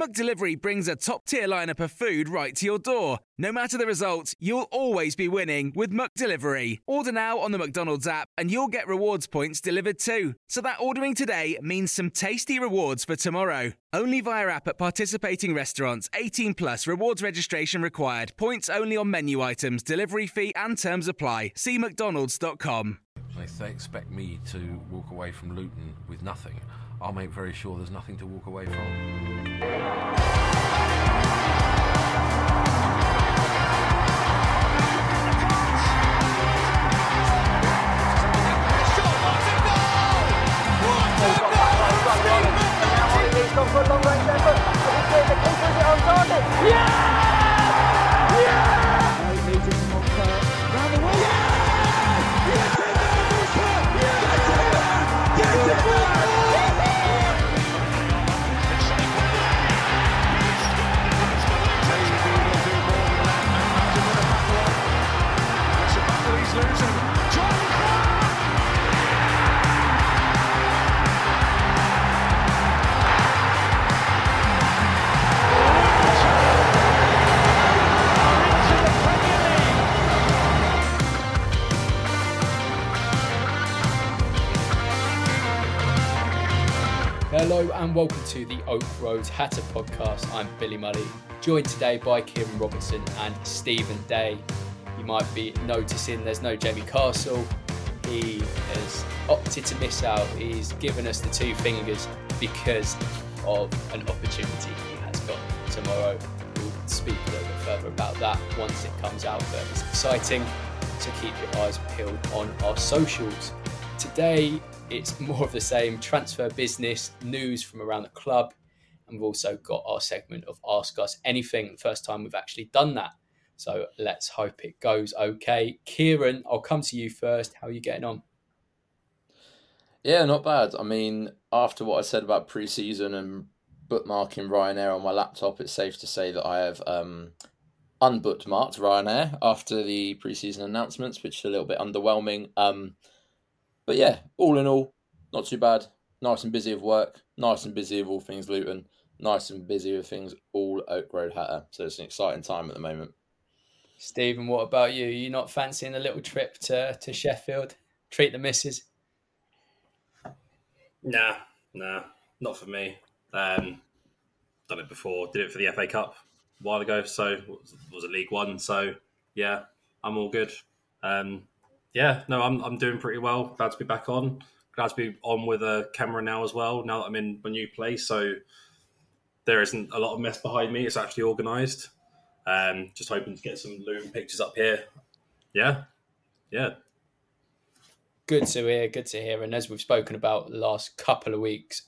McDelivery brings a top-tier lineup of food right to your door. No matter the result, you'll always be winning with McDelivery. Order now on the McDonald's app and you'll get rewards points delivered too. So that ordering today means some tasty rewards for tomorrow. Only via app at participating restaurants. 18 plus rewards registration required. Points only on menu items, delivery fee and terms apply. See mcdonalds.com. They expect me to walk away from Luton with nothing, I'll make very sure there's nothing to walk away from. Hello and welcome to the Oak Road Hatter podcast. I'm Billy Muddy, joined today by Kieran Robertson and Stephen Day. You might be noticing there's no Jamie Castle. He has opted to miss out. He's given us the two fingers because of an opportunity he has got tomorrow. We'll speak a little bit further about that once it comes out, but it's exciting. So keep your eyes peeled on our socials. Today, it's more of the same transfer business news from around the club. And we've also got our segment of Ask Us Anything. First time we've actually done that. So let's hope it goes okay. Kieran, I'll come to you first. How are you getting on? Yeah, not bad. I mean, after what I said about pre-season and bookmarking Ryanair on my laptop, it's safe to say that I have um, unbookmarked Ryanair after the pre-season announcements, which is a little bit underwhelming. Um, but yeah, all in all, not too bad. Nice and busy of work. Nice and busy of all things Luton. Nice and busy with things all Oak Road Hatter. So it's an exciting time at the moment. Stephen, what about you? you not fancying a little trip to, to Sheffield? Treat the missus? Nah, nah, not for me. Um, done it before. Did it for the FA Cup a while ago. So it was a League One. So yeah, I'm all good. Um, yeah, no, I'm I'm doing pretty well. Glad to be back on. Glad to be on with a camera now as well. Now that I'm in my new place, so there isn't a lot of mess behind me. It's actually organised. Um, just hoping to get some Luton pictures up here. Yeah, yeah. Good to hear. Good to hear. And as we've spoken about the last couple of weeks,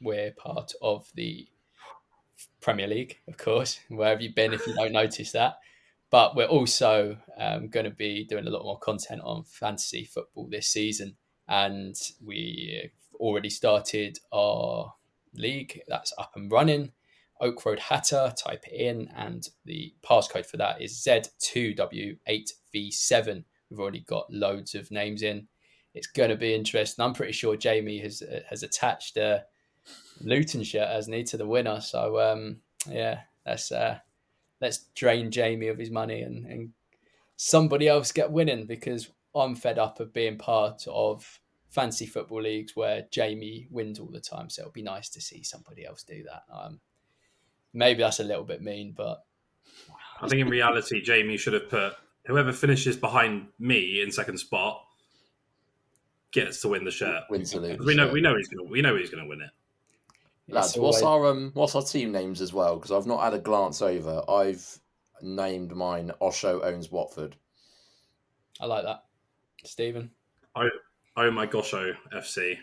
we're part of the Premier League, of course. Where have you been if you don't notice that? But we're also um, going to be doing a lot more content on fantasy football this season. And we already started our league that's up and running. Oak Road Hatter, type it in, and the passcode for that is Z2W8V7. We've already got loads of names in. It's going to be interesting. I'm pretty sure Jamie has has attached a Luton shirt as need to the winner. So um, yeah, let's uh, let's drain Jamie of his money and, and somebody else get winning because I'm fed up of being part of fancy football leagues where Jamie wins all the time. So it'll be nice to see somebody else do that. Um, maybe that's a little bit mean, but I think in reality, Jamie should have put whoever finishes behind me in second spot gets to win the shirt. Wins the league. We know we know he's gonna we know he's gonna win it. Lads, It's what's our um what's our team names as well? Because I've not had a glance over. I've named mine Osho owns Watford. I like that. Stephen. I Oh my gosh, oh FC.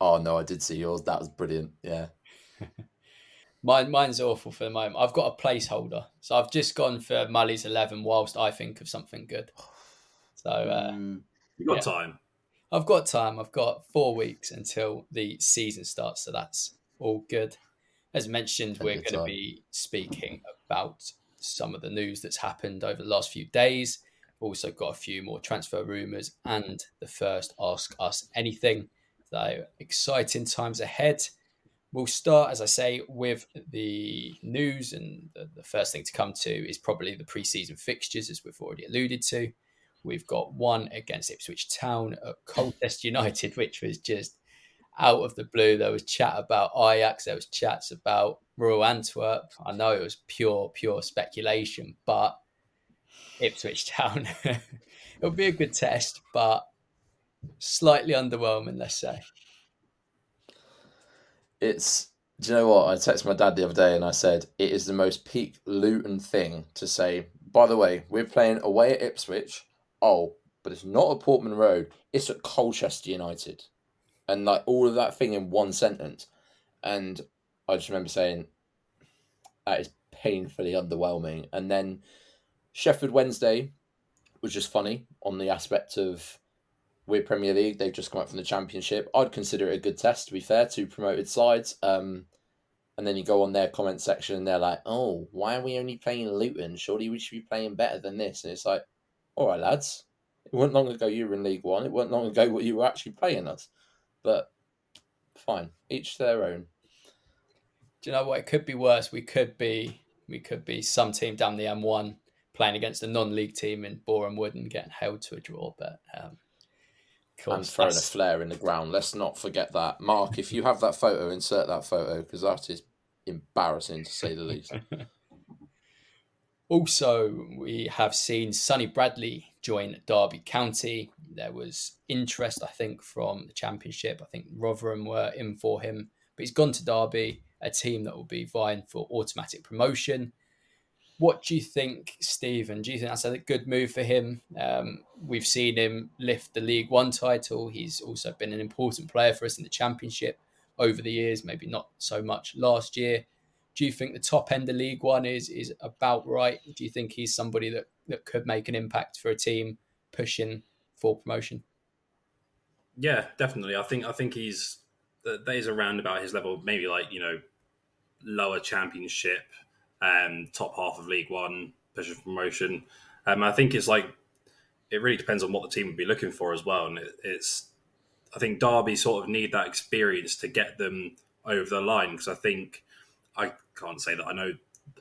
Oh no, I did see yours. That was brilliant. Yeah. Mine, mine's awful for the moment. I've got a placeholder, so I've just gone for Mully's eleven whilst I think of something good. So uh, Mm, You got Yeah. time. I've got time. I've got four weeks until the season starts, so that's all good. As mentioned, we're going to be speaking about some of the news that's happened over the last few days. We've also got a few more transfer rumours and the first Ask Us Anything. So exciting times ahead. We'll start, as I say, with the news, and the, the first thing to come to is probably the pre-season fixtures, as we've already alluded to. We've got one against Ipswich Town at Colchester United, which was just out of the blue. There was chat about Ajax, there was chats about Royal Antwerp. I know it was pure, pure speculation, but Ipswich Town, it'll be a good test, but slightly underwhelming, let's say. It's do you know what? I texted my dad the other day and I said it is the most peak Luton thing to say. By the way, we're playing away at Ipswich. Oh, but it's not at Portman Road. It's at Colchester United, and like all of that thing in one sentence. And I just remember saying that is painfully underwhelming. And then Sheffield Wednesday was just funny on the aspect of we're Premier League. They've just come up from the Championship. I'd consider it a good test, to be fair, to promoted sides. Um, and then you go on their comment section and they're like, oh, why are we only playing Luton? Surely we should be playing better than this. And it's like, all right, lads. It wasn't long ago you were in League One. It wasn't long ago what you were actually playing us. But fine, each their own. Do you know what? It could be worse. We could be we could be some team down the M1 playing against a non-league team in Boreham Wood and getting held to a draw. But um, And throwing a flare in the ground. Let's not forget that. Mark, if you have that photo, insert that photo because that is embarrassing to say the least. Also, we have seen Sonny Bradley join Derby County. There was interest, I think, from the Championship. I think Rotherham were in for him, but he's gone to Derby, a team that will be vying for automatic promotion. What do you think, Stephen? Do you think that's a good move for him? Um, we've seen him lift the League One title. He's also been an important player for us in the Championship over the years, maybe not so much last year do you think the top end of League One is is about right? Do you think he's somebody that, that could make an impact for a team pushing for promotion? Yeah, definitely. I think I think he's that is around about his level, maybe like you know lower championship, um, top half of League One, pushing for promotion. Um, I think it's like it really depends on what the team would be looking for as well, and it, it's I think Derby sort of need that experience to get them over the line because I think I can't say that I know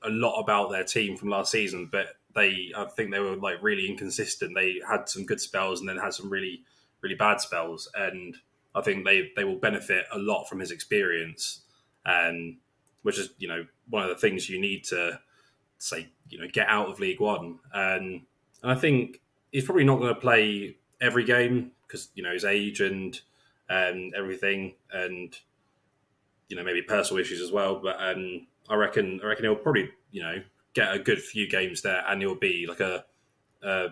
a lot about their team from last season, but they I think they were like really inconsistent. They had some good spells and then had some really really bad spells, and I think they they will benefit a lot from his experience, and which is you know one of the things you need to say you know get out of League One, and and I think he's probably not going to play every game because you know his age and and everything, and you know maybe personal issues as well. But um, I reckon I reckon he'll probably you know get a good few games there, and he'll be like a, a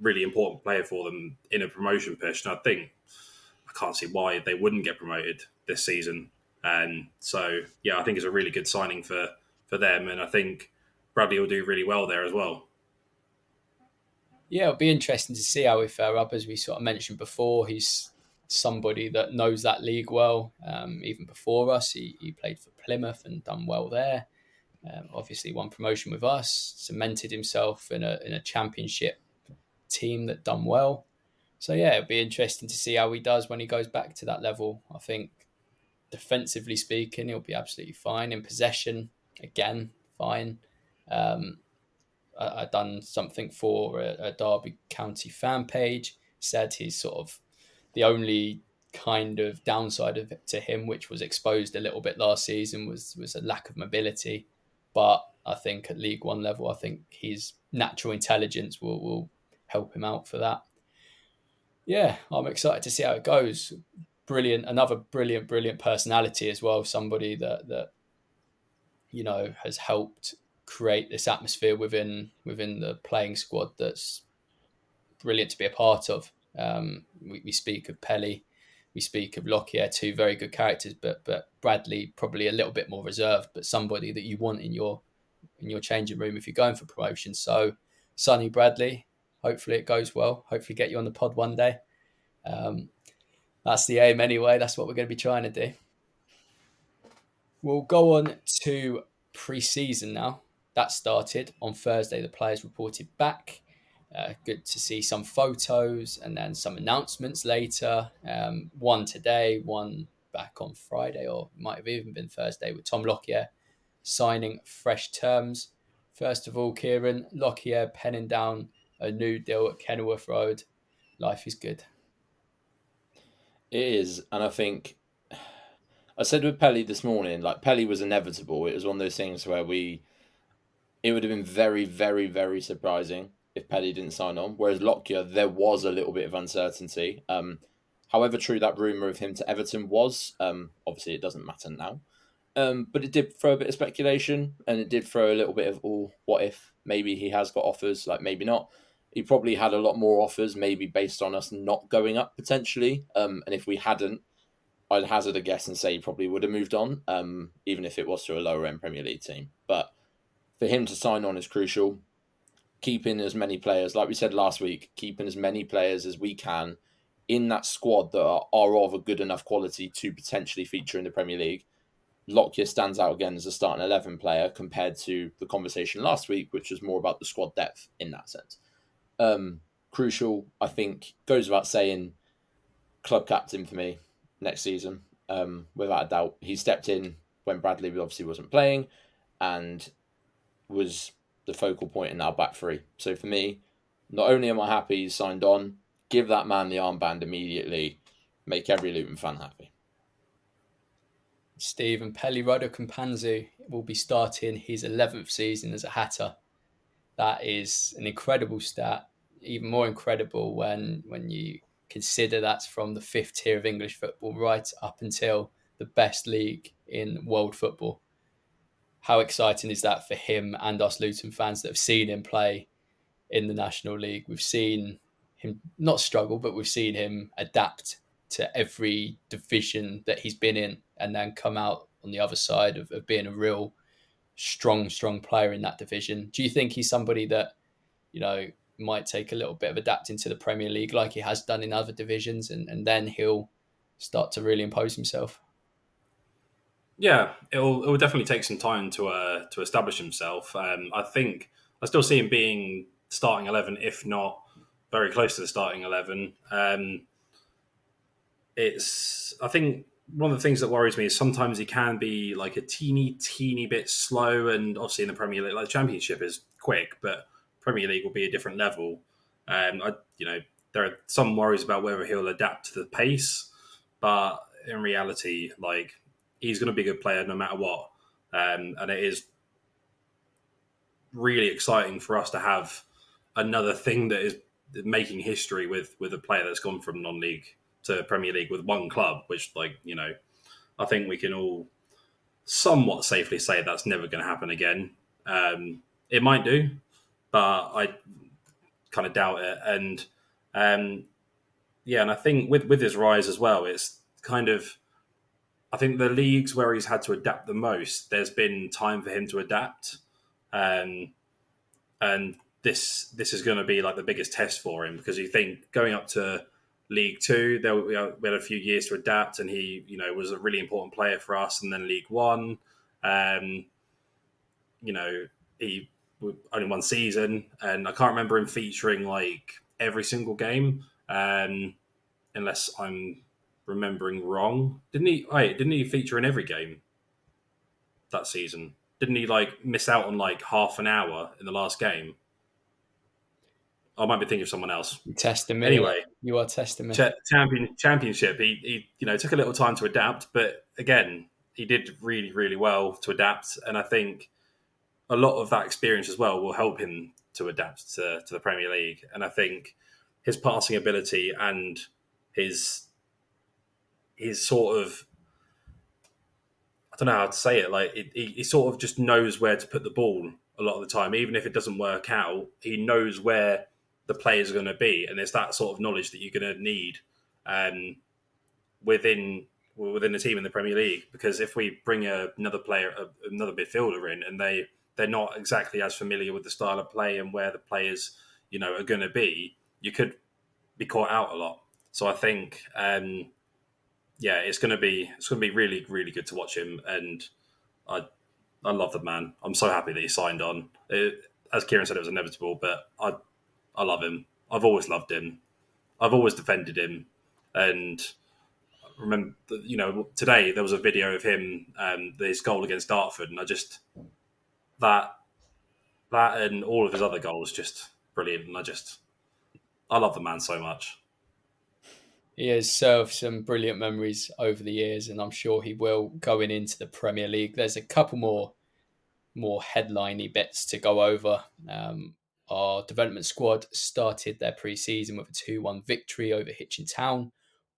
really important player for them in a promotion push. And I think I can't see why they wouldn't get promoted this season. And so yeah, I think it's a really good signing for for them, and I think Bradley will do really well there as well. Yeah, it'll be interesting to see how he fare up. As we sort of mentioned before, he's somebody that knows that league well. Um, even before us, he, he played for Plymouth and done well there. Um, obviously, won promotion with us, cemented himself in a in a championship team that done well. So yeah, it'll be interesting to see how he does when he goes back to that level. I think defensively speaking, he'll be absolutely fine. In possession, again, fine. Um, I, I done something for a, a Derby County fan page. Said he's sort of the only kind of downside of to him, which was exposed a little bit last season, was was a lack of mobility. But I think at League One level, I think his natural intelligence will will help him out for that. yeah, I'm excited to see how it goes. Brilliant, another brilliant, brilliant personality as well. Somebody that that you know has helped create this atmosphere within within the playing squad that's brilliant to be a part of. Um, we, we, speak of Pelly, we speak of Lockyer, two very good characters, but but Bradley probably a little bit more reserved, but somebody that you want in your in your changing room if you're going for promotion. So Sonny Bradley, hopefully it goes well. Hopefully get you on the pod one day. Um, that's the aim anyway. That's what we're going to be trying to do. We'll go on to pre-season now. That started on Thursday. The players reported back. Uh, good to see some photos and then some announcements later. Um, one today, one back on Friday, or might have even been Thursday with Tom Lockyer signing fresh terms. First of all, Kieran Lockyer penning down a new deal at Kenilworth Road. Life is good. It is, and I think I said with Pelly this morning, like Pelly was inevitable. It was one of those things where we, it would have been very, very, very surprising if Pelly didn't sign on. Whereas Lockyer, there was a little bit of uncertainty. Um, however true that rumor of him to Everton was, um, obviously it doesn't matter now. Um, but it did throw a bit of speculation, and it did throw a little bit of, oh, what if maybe he has got offers, like maybe not he probably had a lot more offers, maybe based on us not going up potentially. Um, and if we hadn't, I'd hazard a guess and say he probably would have moved on, um, even if it was to a lower end Premier League team. But for him to sign on is crucial. Keeping as many players, like we said last week, keeping as many players as we can in that squad that are, are of a good enough quality to potentially feature in the Premier League. Lockyer stands out again as a starting 11 player compared to the conversation last week, which was more about the squad depth in that sense um, crucial. I think goes without saying, club captain for me next season, um, without a doubt. He stepped in when Bradley obviously wasn't playing, and was the focal point in our back three. So for me, not only am I happy he's signed on, give that man the armband immediately, make every Luton fan happy. Stephen Pelly Ruddock Mpanzu will be starting his 11th season as a Hatter that is an incredible stat. Even more incredible when when you consider that's from the fifth tier of English football right up until the best league in world football. How exciting is that for him and us Luton fans that have seen him play in the National League? We've seen him not struggle, but we've seen him adapt to every division that he's been in and then come out on the other side of, of being a real strong, strong player in that division. Do you think he's somebody that, you know, might take a little bit of adapting to the Premier League like he has done in other divisions and, and then he'll start to really impose himself? Yeah, it'll it will definitely take some time to uh, to establish himself. Um, I think I still see him being starting eleven, if not very close to the starting eleven. Um, it's I think one of the things that worries me is sometimes he can be like a teeny, teeny bit slow. And obviously, in the Premier League, like the Championship is quick, but Premier League will be a different level. Um, I, you know, there are some worries about whether he'll adapt to the pace, but in reality, like he's going to be a good player no matter what. Um, and it is really exciting for us to have another thing that is making history with with a player that's gone from non-league to Premier League with one club, which, like, you know, I think we can all somewhat safely say that's never going to happen again. Um, it might do, but I kind of doubt it. And um, yeah, and I think with with his rise as well, it's kind of I think the leagues where he's had to adapt the most, there's been time for him to adapt, um, and this this is going to be like the biggest test for him because you think going up to League Two, there we had a few years to adapt, and he, you know, was a really important player for us. And then League One, um, you know, he only one season, and I can't remember him featuring like every single game, um, unless I'm remembering wrong. Didn't he? Wait, didn't he feature in every game that season? Didn't he like miss out on like half an hour in the last game? I might be thinking of someone else. testing me. Anyway, you are testing me. champion championship. He, he, you know, took a little time to adapt, but again, he did really, really well to adapt. And I think a lot of that experience as well will help him to adapt to, to the Premier League. And I think his passing ability and his his sort of I don't know how to say it. Like it, he, he sort of just knows where to put the ball a lot of the time, even if it doesn't work out. He knows where the players are going to be, and it's that sort of knowledge that you're going to need um, within within the team in the Premier League. Because if we bring a, another player, a, another midfielder in, and they they're not exactly as familiar with the style of play and where the players you know are going to be, you could be caught out a lot. So I think, um, yeah, it's to be it's to be really really good to watch him, and I I love the man. I'm so happy that he signed on. It, as Kieran said, it was inevitable, but I I love him. I've always loved him. I've always defended him, and remember, you know, today there was a video of him, um, his goal against Dartford, and I just that that and all of his other goals just brilliant, and I just I love the man so much. He has served some brilliant memories over the years, and I'm sure he will going into the Premier League. There's a couple more more headliney bits to go over. Um, our development squad started their pre-season with a 2-1 victory over Hitchin Town,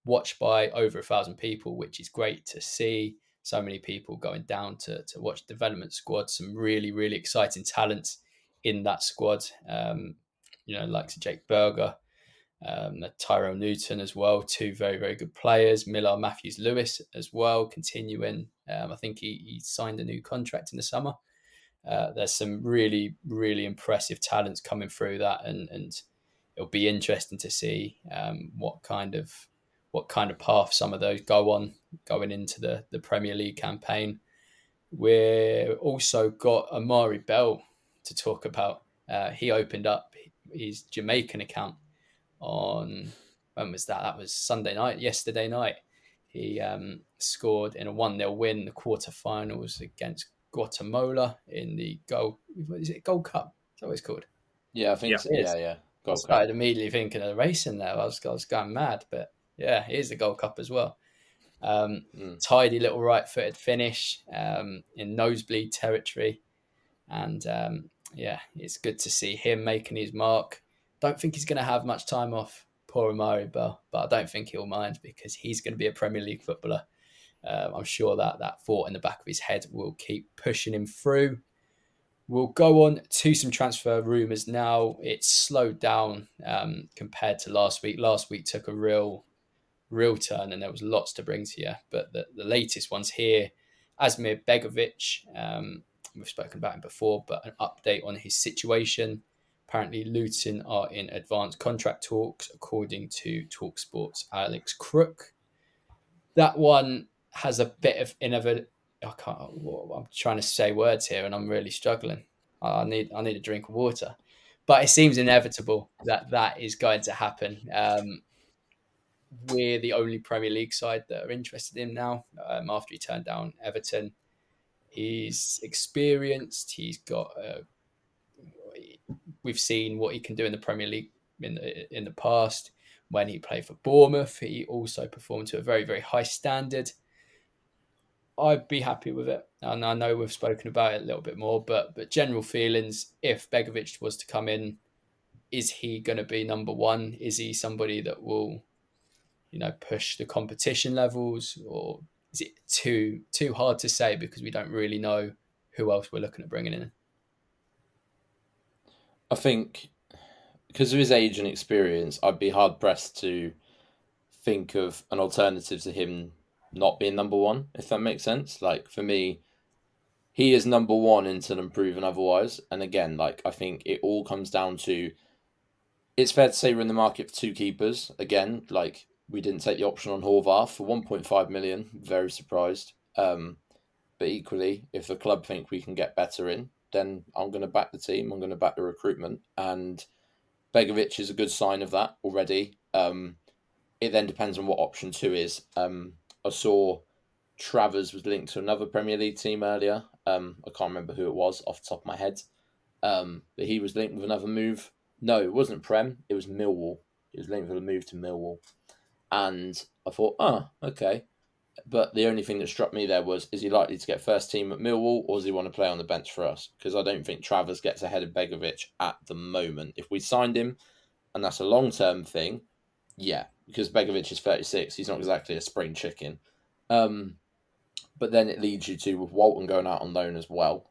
watched by over a thousand people, which is great to see. So many people going down to, to watch development squad. Some really, really exciting talents in that squad. Um, you know, like Jake Burger, um, Tyrone Newton as well, two very, very good players. Miller Matthews Lewis as well, continuing. Um, I think he, he signed a new contract in the summer. Uh, there's some really, really impressive talents coming through that, and and it'll be interesting to see um, what kind of what kind of path some of those go on going into the the Premier League campaign. We're also got Amari Bell to talk about. Uh, he opened up his Jamaican account on when was that? That was Sunday night, yesterday night. He um, scored in a 1 0 win in the quarterfinals against Guatemala in the Gold. Is it Gold Cup? Is that what it's called? Yeah, I think Yeah. so. yeah, yeah. I started Cup. immediately thinking of the racing there. I was, I was going mad, but yeah, here's the Gold Cup as well. Um, Mm. Tidy little right footed finish um, in nosebleed territory. And um, yeah, it's good to see him making his mark. Don't think he's going to have much time off, poor Amari Bell, but I don't think he'll mind because he's going to be a Premier League footballer. Um, I'm sure that that thought in the back of his head will keep pushing him through. We'll go on to some transfer rumours now. It's slowed down um, compared to last week. Last week took a real, real turn, and there was lots to bring to you. But the, the latest ones here, Asmir Begovic, um, we've spoken about him before, but an update on his situation. Apparently, Luton are in advanced contract talks, according to Talksport's Alex Crook. That one has a bit of innovative. I can't. I'm trying to say words here, and I'm really struggling. I need I need a drink of water, but it seems inevitable that that is going to happen. Um, we're the only Premier League side that are interested in him now. Um, after he turned down Everton, he's experienced. He's got. Uh, we've seen what he can do in the Premier League in the in the past. When he played for Bournemouth, he also performed to a very very high standard. I'd be happy with it. And I know we've spoken about it a little bit more, but but general feelings, if Begovic was to come in, is he going to be number one? Is he somebody that will, you know, push the competition levels, or is it too too hard to say because we don't really know who else we're looking at bringing in? I think because of his age and experience, I'd be hard pressed to think of an alternative to him not being number one, if that makes sense. Like for me, he is number one until I'm proven otherwise. And again, like I think it all comes down to it's fair to say we're in the market for two keepers. Again, like we didn't take the option on Horvath for 1.5 million. Very surprised. Um, but equally, if the club think we can get better in, then I'm going to back the team. I'm going to back the recruitment, and Begovic is a good sign of that already. Um, it then depends on what option two is. Um, I saw Travers was linked to another Premier League team earlier. Um, I can't remember who it was off the top of my head, um, but he was linked with another move. No, it wasn't Prem. It was Millwall. He was linked with a move to Millwall, and I thought, oh, okay. But the only thing that struck me there was, is he likely to get first team at Millwall, or does he want to play on the bench for us? Because I don't think Travers gets ahead of Begovic at the moment. If we signed him, and that's a long term thing, yeah, because Begovic is 36, he's not exactly a spring chicken. Um, but then it leads you to with Walton going out on loan as well.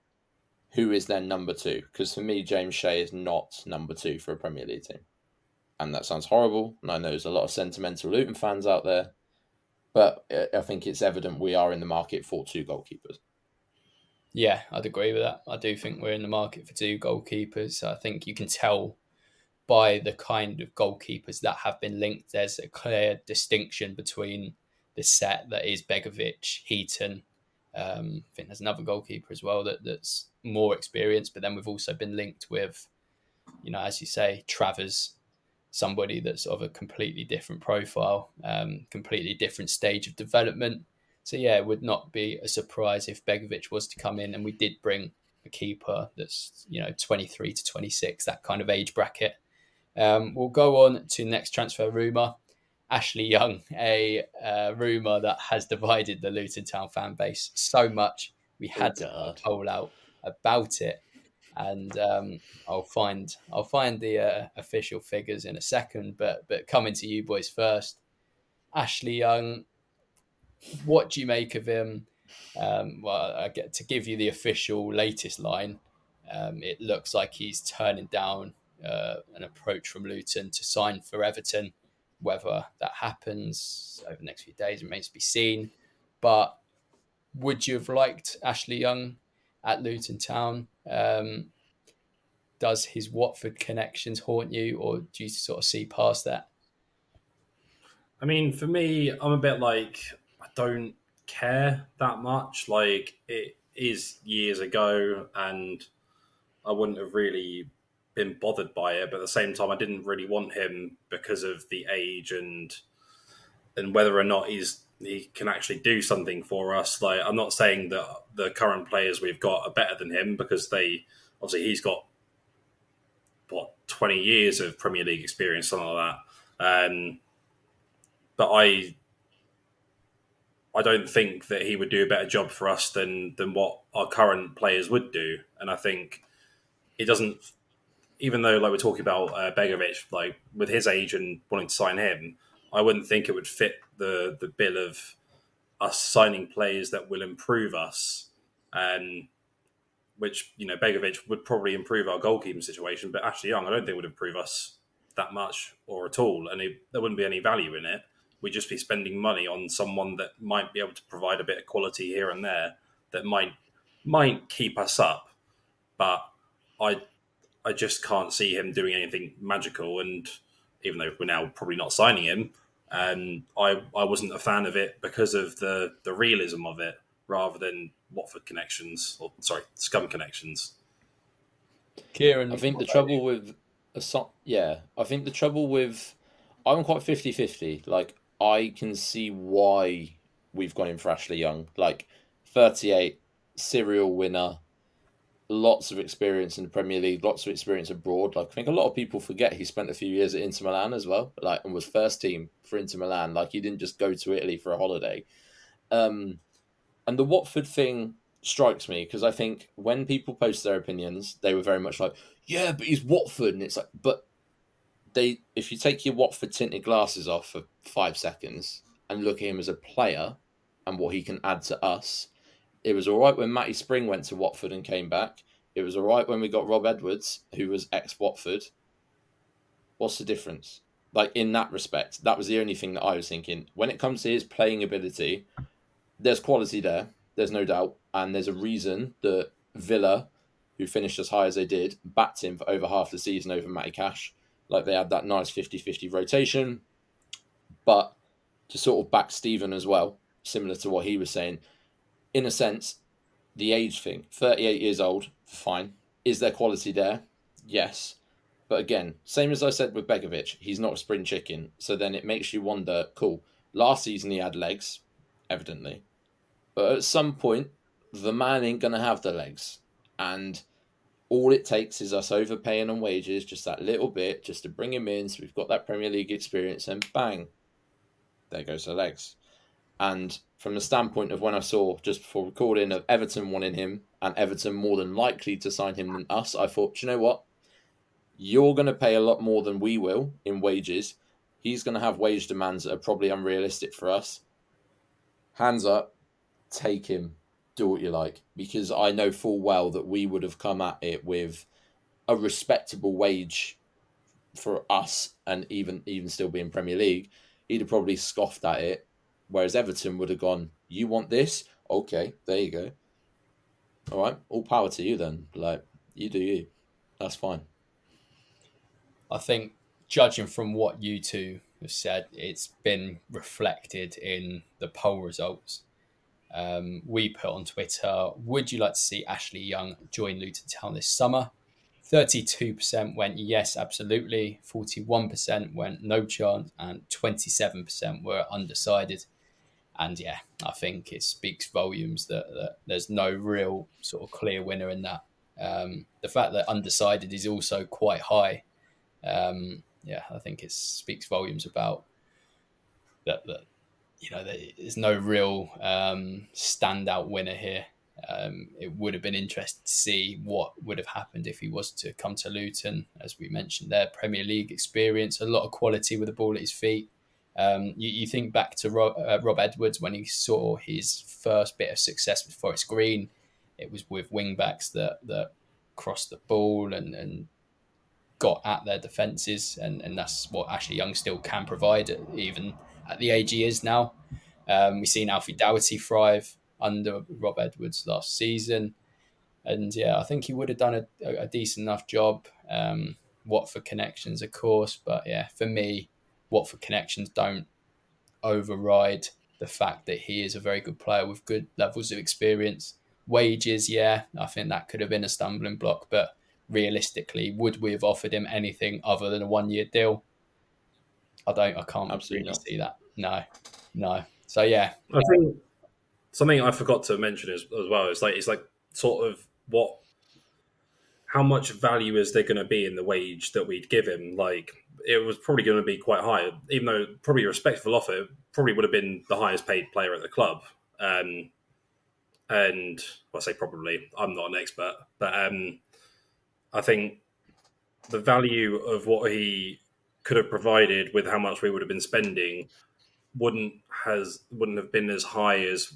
Who is then number two? Because for me, James Shea is not number two for a Premier League team. And that sounds horrible. And I know there's a lot of sentimental Luton fans out there. But I think it's evident we are in the market for two goalkeepers. Yeah, I'd agree with that. I do think we're in the market for two goalkeepers. I think you can tell by the kind of goalkeepers that have been linked. There's a clear distinction between the set that is Begovic, Heaton. Um, I think there's another goalkeeper as well that, that's more experienced, but then we've also been linked with, you know, as you say, Travers, somebody that's of a completely different profile, um, completely different stage of development. So yeah, it would not be a surprise if Begovic was to come in and we did bring a keeper that's you know 23 to 26, that kind of age bracket. Um, we'll go on to next transfer rumor. Ashley Young, a uh, rumor that has divided the Luton Town fan base so much. We had oh, to poll out about it, and um, I'll find I'll find the uh, official figures in a second. But but coming to you boys first, Ashley Young, what do you make of him? Um, well, I get to give you the official latest line. Um, it looks like he's turning down uh, an approach from Luton to sign for Everton. Whether that happens over the next few days remains to be seen. But would you have liked Ashley Young at Luton Town? Um, does his Watford connections haunt you, or do you sort of see past that? I mean, for me, I'm a bit like I don't care that much. Like it is years ago, and I wouldn't have really been bothered by it. But at the same time, I didn't really want him because of the age and and whether or not he's he can actually do something for us. Like I'm not saying that the current players we've got are better than him because they obviously he's got what 20 years of Premier League experience, something like that. Um, but I I don't think that he would do a better job for us than than what our current players would do. And I think it doesn't even though like we're talking about uh, Begovic, like with his age and wanting to sign him, I wouldn't think it would fit the the bill of us signing players that will improve us, and which you know Begovic would probably improve our goalkeeping situation, but Ashley Young I don't think would improve us that much or at all, and it, there wouldn't be any value in it. We'd just be spending money on someone that might be able to provide a bit of quality here and there that might might keep us up, but I I just can't see him doing anything magical. And even though we're now probably not signing him, um, I I wasn't a fan of it because of the the realism of it rather than Watford connections or sorry scum connections. Kieran, I think the trouble with a so- yeah, I think the trouble with I'm quite 50-50. Like I can see why we've gone in for Ashley Young. Like 38 serial winner lots of experience in the Premier League, lots of experience abroad. Like I think a lot of people forget he spent a few years at Inter Milan as well, like and was first team for Inter Milan. Like he didn't just go to Italy for a holiday. Um, and the Watford thing strikes me because I think when people post their opinions, they were very much like, "Yeah, but he's Watford," and it's like, but they if you take your Watford tinted glasses off for five seconds and look at him as a player and what he can add to us, it was all right when Matty Spring went to Watford and came back. It was all right when we got Rob Edwards, who was ex Watford. What's the difference? Like in that respect, that was the only thing that I was thinking. When it comes to his playing ability, there's quality there. There's no doubt, and there's a reason that Villa, who finished as high as they did, backed him for over half the season over Matty Cash. Like they had that nice 50-50 rotation, but to sort of back Stephen as well, similar to what he was saying in a sense, the age thing. 38 years old, fine. Is there quality there? Yes. But again, same as I said with Begovic, he's not a spring chicken. So then it makes you wonder cool, last season he had legs, evidently. But at some point, the man ain't going to have the legs. And all it takes is us overpaying on wages, just that little bit, just to bring him in. So we've got that Premier League experience, and bang, there goes the legs. And from the standpoint of when I saw just before recording of Everton wanting him and Everton more than likely to sign him than us, I thought, you know what? You're going to pay a lot more than we will in wages. He's going to have wage demands that are probably unrealistic for us. Hands up, take him, do what you like, because I know full well that we would have come at it with a respectable wage for us, and even even still being Premier League, he'd have probably scoffed at it. Whereas Everton would have gone, "You want this? Okay, there you go. All right, all power to you then. Like you do you. That's fine." I think, judging from what you two have said, it's been reflected in the poll results. Um, we put on Twitter, would you like to see Ashley Young join Luton Town this summer? 32% went yes, absolutely. 41% went no chance, and 27% were undecided. And yeah, I think it speaks volumes that, that there's no real sort of clear winner in that. Um, the fact that undecided is also quite high, um, yeah, I think it speaks volumes about that. That you know, there's no real um, standout winner here. Um, it would have been interesting to see what would have happened if he was to come to Luton, as we mentioned there. Premier League experience, a lot of quality with the ball at his feet. Um, you, you, think back to Rob, uh, Rob, Edwards when he saw his first bit of success with Forest Green. It was with wing backs that that crossed the ball and, and got at their defences, and, and that's what Ashley Young still can provide, even at the age he is now. Um, we've seen Alfie Doughty thrive under Rob Edwards last season. And yeah, I think he would have done a, a decent enough job. Um, Watford connections, of course, but yeah, for me, Watford connections don't override the fact that he is a very good player with good levels of experience. Wages, yeah, I think that could have been a stumbling block, but realistically, would we have offered him anything other than a one year deal? I don't, I can't Absolutely really not. see that. No, no. So yeah, I think something I forgot to mention as, as well is like it's like sort of what how much value is there going to be in the wage that we'd give him? Like it was probably going to be quite high, even though probably a respectful offer probably would have been the highest paid player at the club. Um, and well, I say probably, I'm not an expert, but um, I think the value of what he could have provided with how much we would have been spending wouldn't has wouldn't have been as high as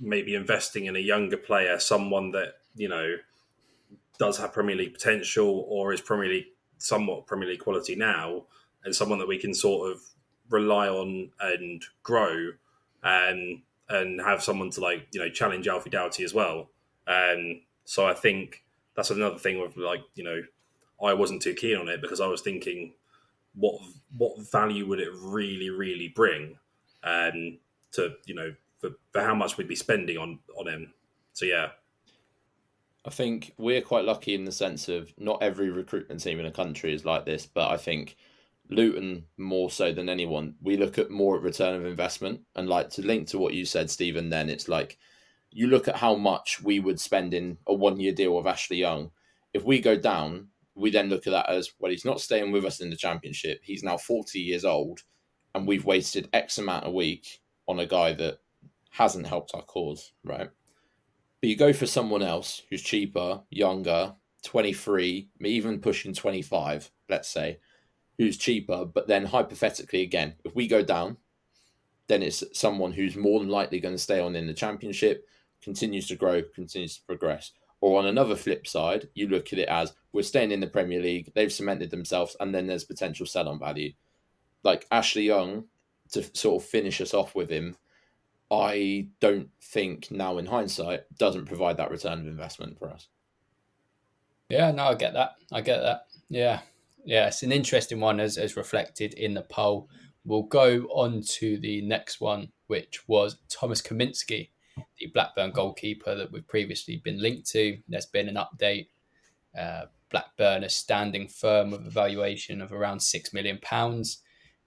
maybe investing in a younger player, someone that you know does have Premier League potential or is Premier League somewhat Premier League quality now, and someone that we can sort of rely on and grow, and and have someone to like you know challenge Alfie Doughty as well. And so I think that's another thing with like you know I wasn't too keen on it because I was thinking what what value would it really really bring um, to you know for, for how much we'd be spending on on him. So yeah. I think we're quite lucky in the sense of not every recruitment team in a country is like this, but I think Luton more so than anyone, we look at more at return of investment. And like to link to what you said, Stephen, then it's like you look at how much we would spend in a one year deal with Ashley Young. If we go down, we then look at that as well, he's not staying with us in the championship. He's now 40 years old, and we've wasted X amount a week on a guy that hasn't helped our cause, right? But you go for someone else who's cheaper, younger, 23, even pushing 25, let's say, who's cheaper, but then hypothetically, again, if we go down, then it's someone who's more than likely going to stay on in the championship, continues to grow, continues to progress. Or on another flip side, you look at it as we're staying in the Premier League, they've cemented themselves, and then there's potential sell on value. Like Ashley Young, to sort of finish us off with him, I don't think now in hindsight doesn't provide that return of investment for us. Yeah, no, I get that. I get that. Yeah. Yeah, it's an interesting one as, as reflected in the poll. We'll go on to the next one, which was Thomas Kaminski, the Blackburn goalkeeper that we've previously been linked to. There's been an update. Uh, Blackburn is standing firm with a valuation of around £6 million.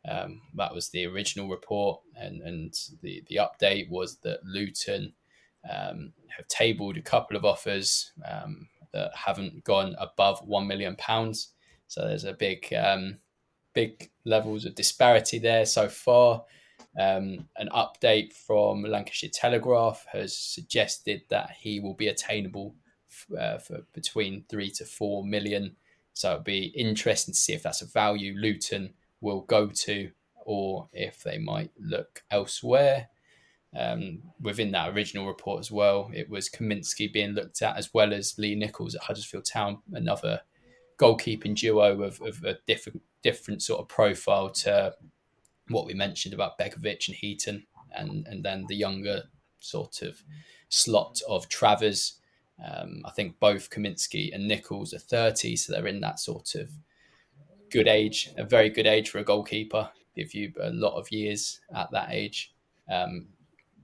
Um, that was the original report, and, and the, the update was that Luton um, have tabled a couple of offers um, that haven't gone above one million pounds. So there's a big, um, big levels of disparity there so far. Um, an update from Lancashire Telegraph has suggested that he will be attainable f- uh, for between three to four million So it'd be interesting to see if that's a value Luton will go to or if they might look elsewhere. Um, within that original report as well, it was Kaminski being looked at as well as Lee Nicholls at Huddersfield Town, another goalkeeping duo of, of a different different sort of profile to what we mentioned about Begovic and Heaton, and and then the younger sort of slot of Travers. Um, I think both Kaminski and Nicholls are 30, so they're in that sort of good age, a very good age for a goalkeeper. Give you a lot of years at that age. Um,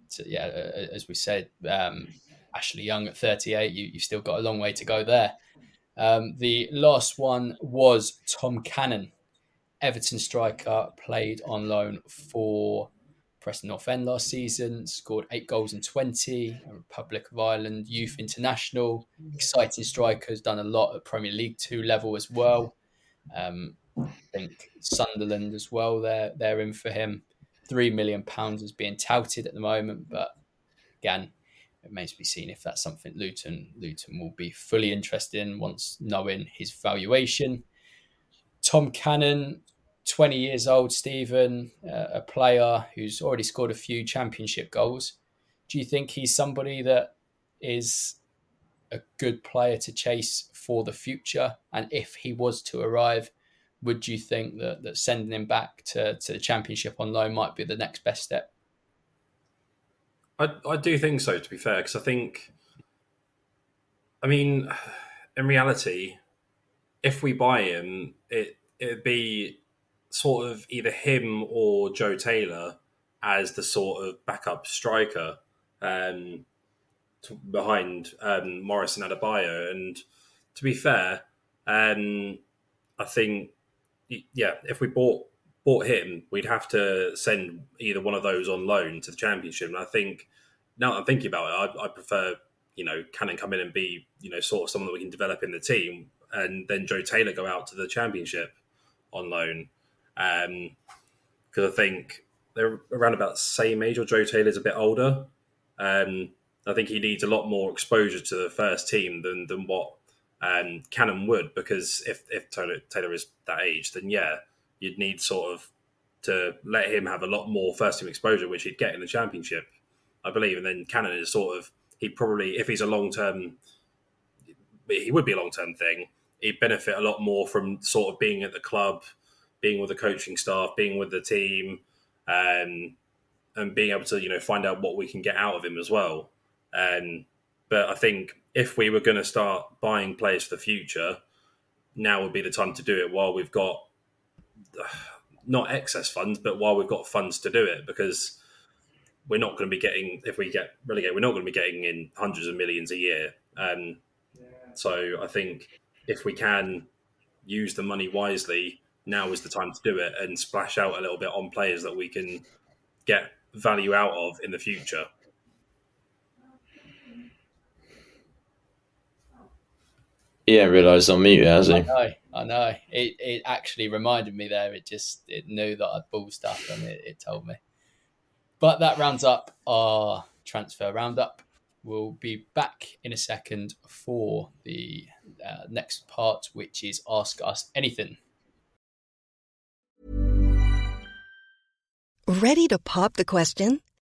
so yeah, as we said, um, Ashley Young at 38, you, you've still got a long way to go there. Um, the last one was Tom Cannon, Everton striker, played on loan for Preston North End last season, scored eight goals in 20, Republic of Ireland Youth International, exciting striker, has done a lot at Premier League 2 level as well. Um, I think Sunderland as well, they're, they're in for him three million pounds is being touted at the moment, but again, it remains to be seen if that's something Luton Luton will be fully interested in once knowing his valuation. Tom Cannon, 20 years old, Stephen, uh, a player who's already scored a few championship goals. Do you think he's somebody that is a good player to chase for the future? And if he was to arrive, would you think that, that sending him back to, to the championship on loan might be the next best step? I, I do think so, to be fair, because I think, I mean, in reality, if we buy him, it it'd be sort of either him or Joe Taylor as the sort of backup striker um, to, behind um, Morris and Adebayo. And to be fair, um, I think yeah, if we bought bought him, we'd have to send either one of those on loan to the championship. And I think now I'm thinking about it, I, I prefer you know Cannon come in and be you know sort of someone that we can develop in the team, and then Joe Taylor go out to the championship on loan. Because um, I think they're around about the same age, or Joe Taylor's a bit older. Um, I think he needs a lot more exposure to the first team than than what um, Cannon would because if if Taylor, Taylor is that age, then yeah, you'd need sort of to let him have a lot more first team exposure, which he'd get in the championship, I believe. And then Cannon is sort of he probably if he's a long term, he would be a long term thing. He'd benefit a lot more from sort of being at the club, being with the coaching staff, being with the team, um, and being able to you know find out what we can get out of him as well. Um, but I think if we were going to start buying players for the future, now would be the time to do it while we've got not excess funds, but while we've got funds to do it because we're not going to be getting if we get relegated, we're not going to be getting in hundreds of millions a year. Um, so I think if we can use the money wisely, now is the time to do it and splash out a little bit on players that we can get value out of in the future. Yeah, realised on mute, has he? I know, I know. It it actually reminded me there. It just it knew that I'd ball stuff and it, it told me. But that rounds up our transfer roundup. We'll be back in a second for the uh, next part, which is Ask Us Anything. Ready to pop the question?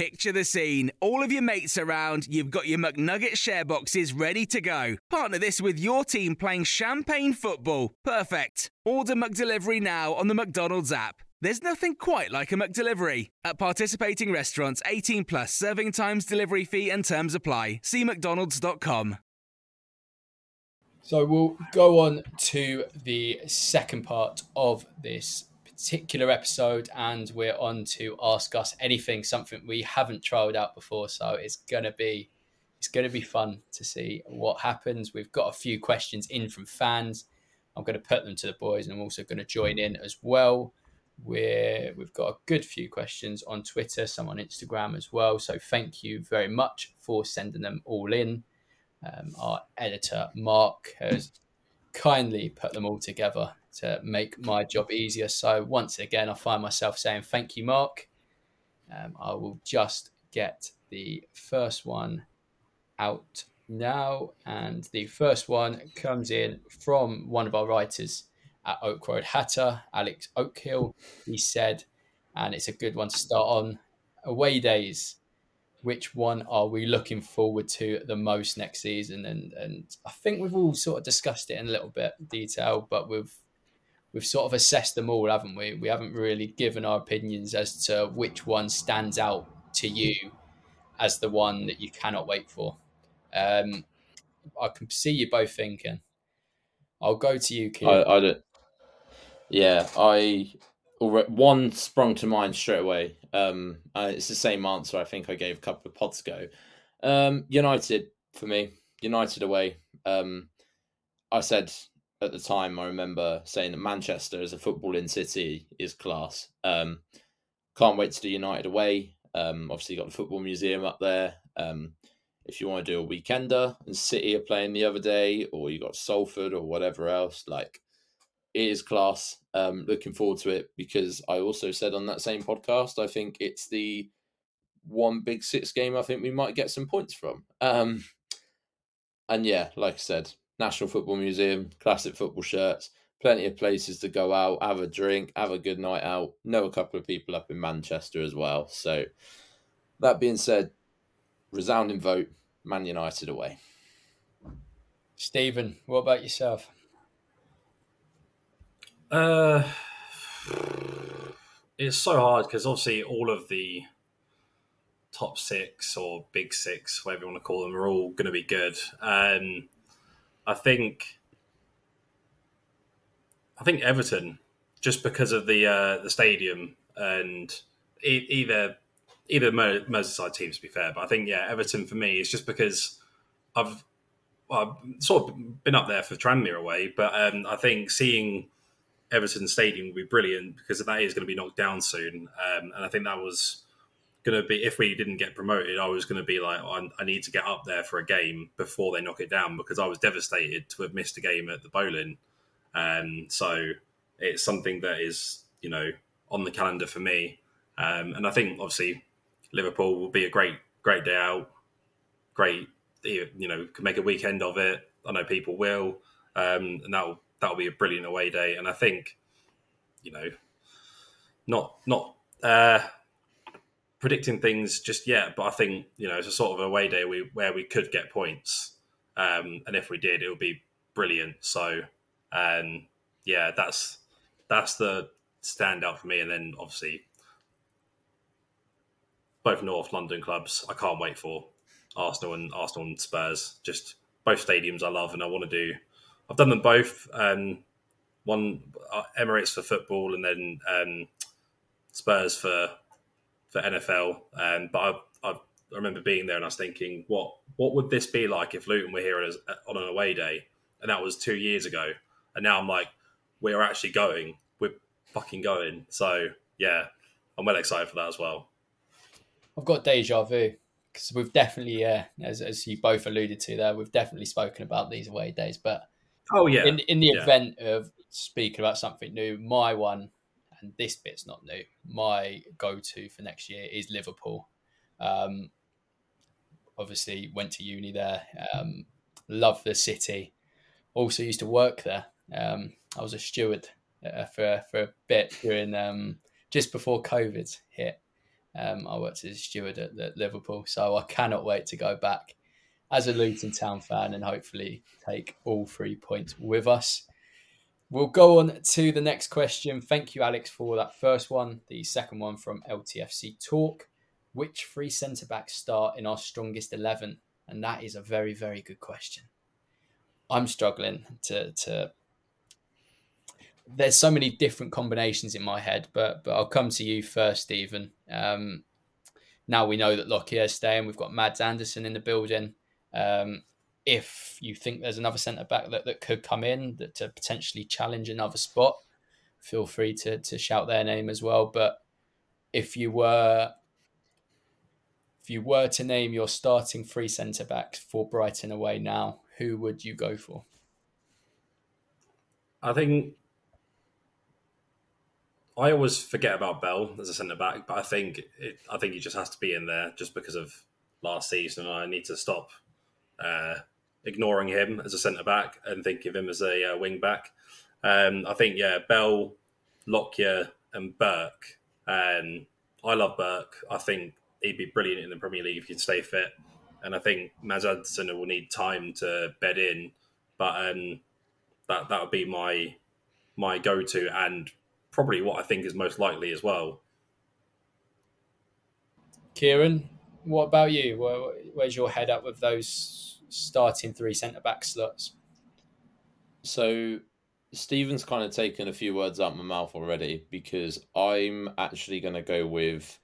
Picture the scene. All of your mates around, you've got your McNugget share boxes ready to go. Partner this with your team playing champagne football. Perfect. Order McDelivery now on the McDonald's app. There's nothing quite like a McDelivery. At participating restaurants, 18 plus serving times, delivery fee, and terms apply. See McDonald's.com. So we'll go on to the second part of this particular episode and we're on to ask us anything something we haven't trialed out before so it's to be it's to be fun to see what happens we've got a few questions in from fans I'm to put them to the boys, and I'm also to join in as well. We're, we've got a good few questions on Twitter, some on Instagram as well. So thank you very much for sending them all in. Um, our editor, Mark, has kindly put them all together to make my job easier. So once again, I find myself saying thank you, Mark. Um, I will just get the first one out now. And the first one comes in from one of our writers at Oak Road Hatter, Alex Oakhill. He said, and it's a good one to start on away days. Which one are we looking forward to the most next season? And and I think we've all sort of discussed it in a little bit detail, but we've we've sort of assessed them all, haven't we? We haven't really given our opinions as to which one stands out to you as the one that you cannot wait for. Um, I can see you both thinking. I'll go to you, Keith. I, I don't. Yeah, I one sprung to mind straight away. Um, it's the same answer I think I gave a couple of pods ago. Um, United for me, United away. Um, I said at the time, I remember saying that Manchester as a footballing city is class. Um, can't wait to do United away. Um, obviously, got the football museum up there. Um, if you want to do a weekender and City are playing the other day, or you got Salford or whatever else, like it is class. Um, looking forward to it because I also said on that same podcast, I think it's the one big six game I think we might get some points from. Um, and yeah, like I said, National Football Museum, classic football shirts, plenty of places to go out, have a drink, have a good night out. Know a couple of people up in Manchester as well. So, that being said, resounding vote, Man United away. Stephen, what about yourself? Uh, it's so hard because obviously all of the top six or big six, whatever you want to call them, are all going to be good. Um, I think I think Everton, just because of the uh, the stadium and e- either either Merseyside teams, to be fair, but I think yeah, Everton for me is just because I've well, I've sort of been up there for Tranmere away, but um, I think seeing Everton Stadium would be brilliant because that is going to be knocked down soon, um, and I think that was going to be if we didn't get promoted, I was going to be like, I, I, need to get up there for a game before they knock it down because I was devastated to have missed a game at the Boleyn. Um, so it's something that is you know on the calendar for me, um, and I think obviously Liverpool will be a great great day out, great you know can make a weekend of it. I know people will, um, and that'll that'll be a brilliant away day. And I think you know not not. Uh, predicting things just yet, but I think you know it's a sort of away day we, where we could get points, um, and if we did, it would be brilliant. So, um, yeah, that's that's the standout for me. And then obviously both North London clubs, I can't wait for Arsenal and Arsenal and Spurs. Just both stadiums I love and I want to do. I've done them both. Um, one uh, Emirates for football, and then um, Spurs for for NFL. Um, but I, I, I, remember being there and I was thinking, what what would this be like if Luton were here as, on an away day? And that was two years ago. And now I'm like, we're actually going. We're fucking going. So yeah, I'm well excited for that as well. I've got deja vu because we've definitely, uh, as, as you both alluded to there, we've definitely spoken about these away days. But oh yeah, in, in the yeah. event of speaking about something new, my one and this bit's not new. My go-to for next year is Liverpool. Um, obviously, went to uni there. Um, love the city. Also used to work there. Um, I was a steward uh, for for a bit during um, just before COVID hit. Um, I worked as a steward at, at Liverpool, so I cannot wait to go back as a Luton Town fan and hopefully take all three points with us. We'll go on to the next question. Thank you, Alex, for that first one. The second one from LTFC Talk. Which three centre backs start in our strongest 11? And that is a very, very good question. I'm struggling to, to there's so many different combinations in my head, but but I'll come to you first, Stephen. Um, now we know that Lockyer is staying. We've got Mads Andersen in the building. Um, if you think there's another centre back that, that could come in that to potentially challenge another spot, feel free to to shout their name as well. But if you were if you were to name your starting three centre backs for Brighton away now, who would you go for? I think I always forget about Bell as a centre back, but I think it, I think he just has to be in there just because of last season. I need to stop uh, ignoring him as a centre back and thinking of him as a uh, wing back. Um, I think yeah, Bell, Lockyer, and Burke. Um, I love Burke. I think he'd be brilliant in the Premier League if he can stay fit. And I think Mads Andersen will need time to bed in, but um, that that would be my my go to and probably what I think is most likely as well. Kieran, what about you? Where, where's your head up with those starting three centre back slots? So Stephen's kind of taken a few words out of my mouth already because I'm actually going to go with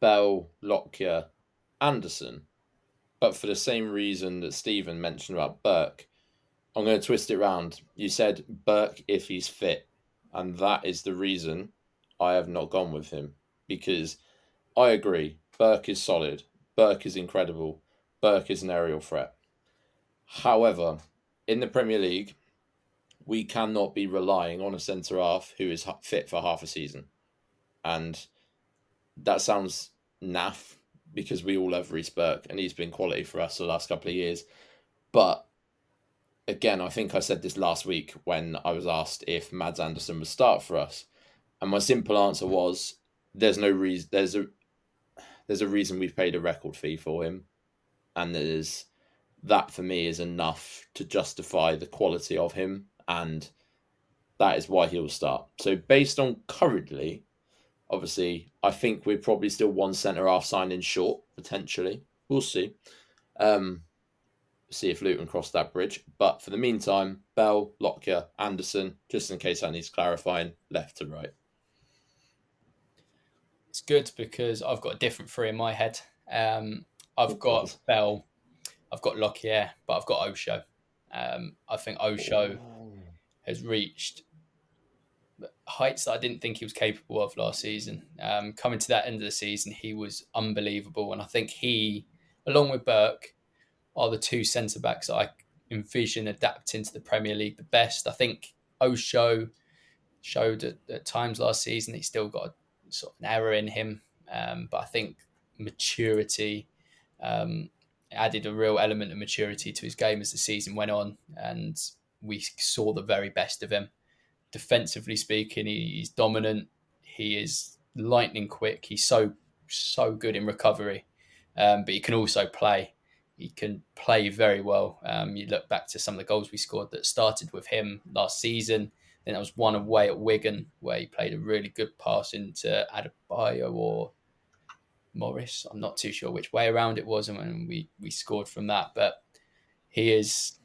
Bell, Lockyer, Andersen. But for the same reason that Stephen mentioned about Burke, I'm going to twist it round. You said Burke if he's fit, and that is the reason I have not gone with him because I agree. Burke is solid. Burke is incredible. Burke is an aerial threat. However, in the Premier League, we cannot be relying on a centre half who is fit for half a season. And that sounds naff because we all love Reece Burke and he's been quality for us the last couple of years. But again, I think I said this last week when I was asked if Mads Andersen would start for us. And my simple answer was there's no reason there's a there's a reason we've paid a record fee for him. And there's that for me is enough to justify the quality of him and that is why he'll start. So based on currently, obviously, I think we're probably still one centre half signing short potentially. We'll see. Um, see if Luton cross that bridge. But for the meantime, Bell, Lockyer, Andersen, just in case I need clarifying, left to right. It's good because I've got a different three in my head. Um, I've got Bell, I've got Lockyer, but I've got Osho. Um, I think Osho oh. has reached heights that I didn't think he was capable of last season. Um, coming to that end of the season, he was unbelievable, and I think he, along with Burke, are the two centre backs I envision adapting to the Premier League the best. I think Osho showed at, at times last season he's still got a, sort of an error in him, um, but I think maturity um, added a real element of maturity to his game as the season went on, and we saw the very best of him. Defensively speaking, he's dominant. He is lightning quick. He's so so good in recovery, um, but he can also play he can play very well. Um, you look back to some of the goals we scored that started with him last season. Then that was one away at Wigan where he played a really good pass into Adebayo or Morris. I'm not too sure which way around it was, and when we we scored from that. But he is,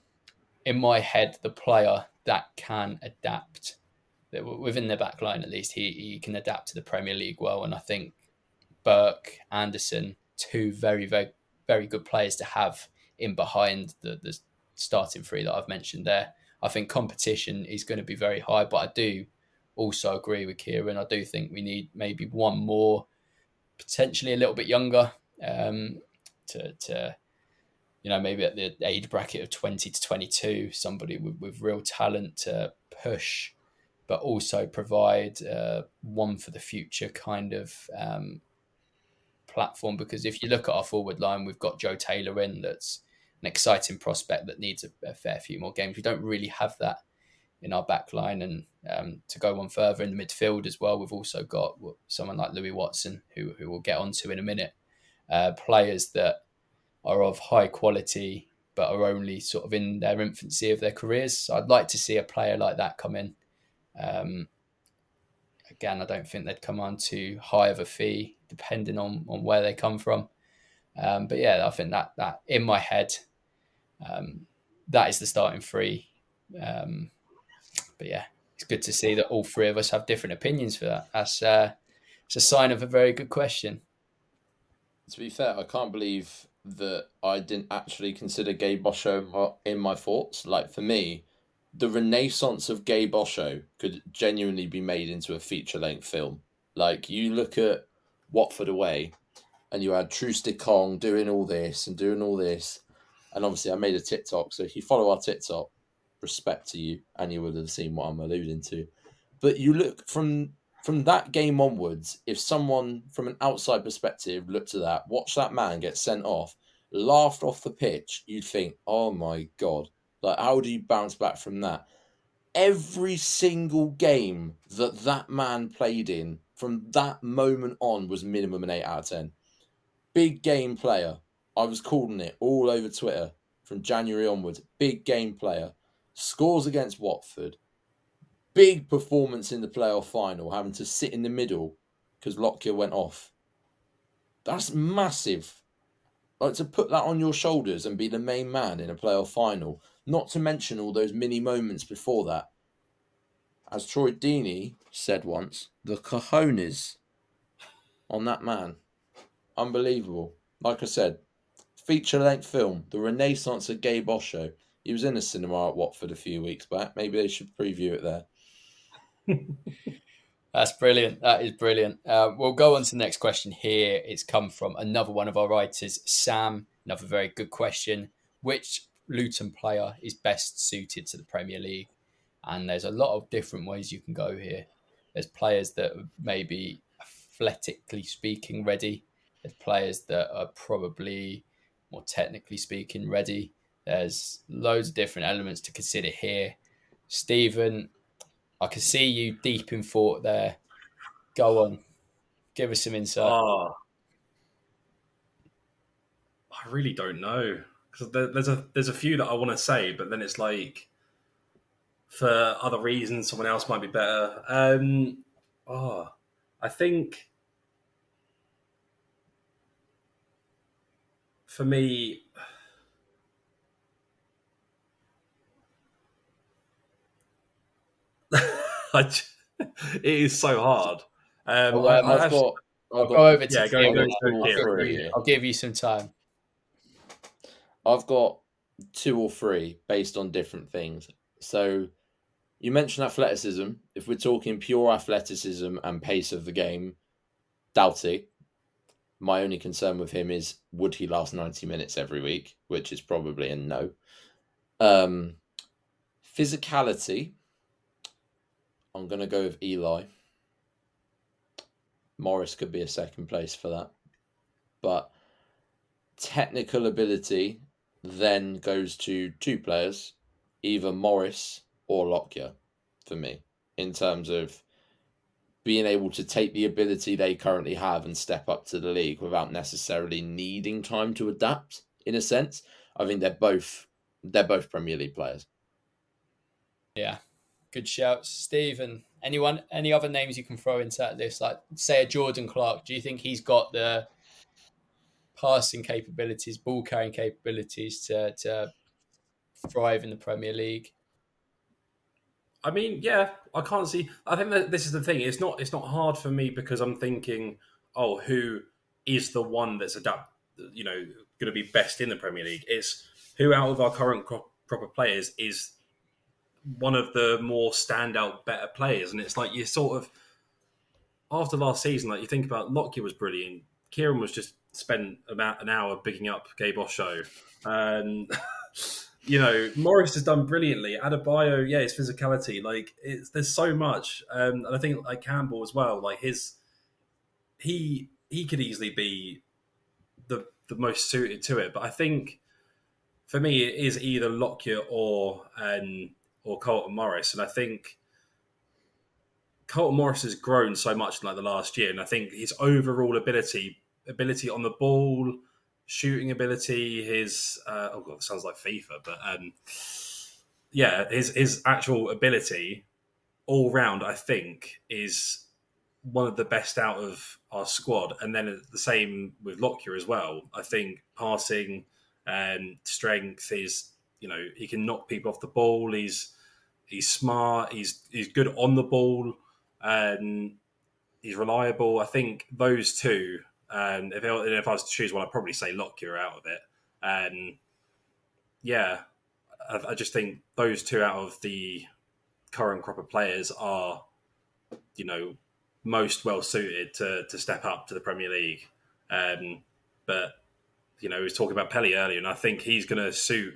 in my head, the player that can adapt. That within the back line, at least, he he can adapt to the Premier League well, and I think Burke, Andersen, two very very very good players to have in behind the, the starting three that I've mentioned there. I think competition is going to be very high, but I do also agree with Kieran. I do think we need maybe one more, potentially a little bit younger, um, to, to you know maybe at the age bracket of twenty to twenty two, somebody with, with real talent to push, but also provide uh, one for the future kind of um, platform because if you look at our forward line, we've got Joe Taylor in that's an exciting prospect that needs a, a fair few more games. We don't really have that in our back line. And um, to go one further in the midfield as well, we've also got someone like Louis Watson, who, who we'll get onto in a minute. Uh, players that are of high quality but are only sort of in their infancy of their careers. So I'd like to see a player like that come in. Um, again, I don't think they'd come on too high of a fee depending on, on where they come from. Um, but yeah, I think that that in my head, um, that is the starting three. Um, but yeah, it's good to see that all three of us have different opinions for that. That's uh, it's a sign of a very good question. To be fair, I can't believe that I didn't actually consider Gabe Osho in my thoughts. Like for me, the renaissance of Gabe Osho could genuinely be made into a feature length film. Like you look at Watford away, and you had Troost-Ekong doing all this and doing all this, and obviously I made a TikTok. So if you follow our TikTok, respect to you, and you would have seen what I'm alluding to. But you look from from that game onwards, if someone from an outside perspective looked at that, watched that man get sent off, laughed off the pitch, you'd think, oh my God, like how do you bounce back from that? Every single game that that man played in from that moment on was minimum an 8 out of 10. Big game player. I was calling it all over Twitter from January onwards. Big game player. Scores against Watford big performance in the playoff final, having to sit in the middle because Lockyer went off. That's massive. Like to put that on your shoulders and be the main man in a playoff final, not to mention all those mini moments before that. As Troy Deeney said once, the cojones on that man. Unbelievable. Like I said, feature length film, The Renaissance of Gabe Osho. He was in a cinema at Watford a few weeks back. Maybe they should preview it there. That's brilliant. That is brilliant. Uh, we'll go on to the next question here. It's come from another one of our writers, Sam. Another very good question. Which Luton player is best suited to the Premier League? And there's a lot of different ways you can go here. There's players that maybe athletically speaking ready. There's players that are probably more technically speaking ready. There's loads of different elements to consider here. Stephen, I can see you deep in thought there. Go on, give us some insight. Oh, I really don't know because there, there's a there's a few that I want to say, but then it's like for other reasons, someone else might be better. Um, oh, I think for me, it is so hard. Um, well, um, I've got, I'll go over to yeah, go, go, go, I'll give you some time. I've got two or three based on different things. So you mentioned athleticism. If we're talking pure athleticism and pace of the game, Doughty. My only concern with him is would he last 90 minutes every week, which is probably a no. Um, physicality, I'm going to go with Eli. Morris could be a second place for that. But technical ability then goes to two players, either Morris or Lockyer for me, in terms of being able to take the ability they currently have and step up to the league without necessarily needing time to adapt in a sense. I think they're both they're both Premier League players. Yeah, good shouts, Stephen. Anyone, any other names you can throw into that list? Like, say, a Jordan Clark. Do you think he's got the passing capabilities, ball carrying capabilities to to thrive in the Premier League? I mean, yeah, I can't see. I think that this is the thing. It's not. It's not hard for me because I'm thinking, oh, who is the one that's adapt? You know, going to be best in the Premier League? It's who out of our current proper players is one of the more standout, better players. And it's like you sort of after last season, like you think about Lockyer was brilliant. Kieran was just spent about an hour picking up Gabe Osho. And you know, Morris has done brilliantly. Adebayo, yeah, his physicality, like it's there's so much. Um, and I think like Campbell as well, like his he he could easily be the the most suited to it. But I think for me it is either Lockyer or um, or Carlton Morris. And I think Carlton Morris has grown so much in like the last year, and I think his overall ability, ability on the ball, shooting ability, his uh, oh god, sounds like FIFA, but um, yeah, his his actual ability all round, I think, is one of the best out of our squad. And then the same with Lockyer as well. I think passing and strength is you know he can knock people off the ball. He's he's smart. He's he's good on the ball, and he's reliable. I think those two And if, it, if I was to choose one, I'd probably say Lockyer out of it. And yeah, I, I just think those two out of the current crop of players are, you know, most well suited to to step up to the Premier League. Um, but you know, he was talking about Pelly earlier, and I think he's going to suit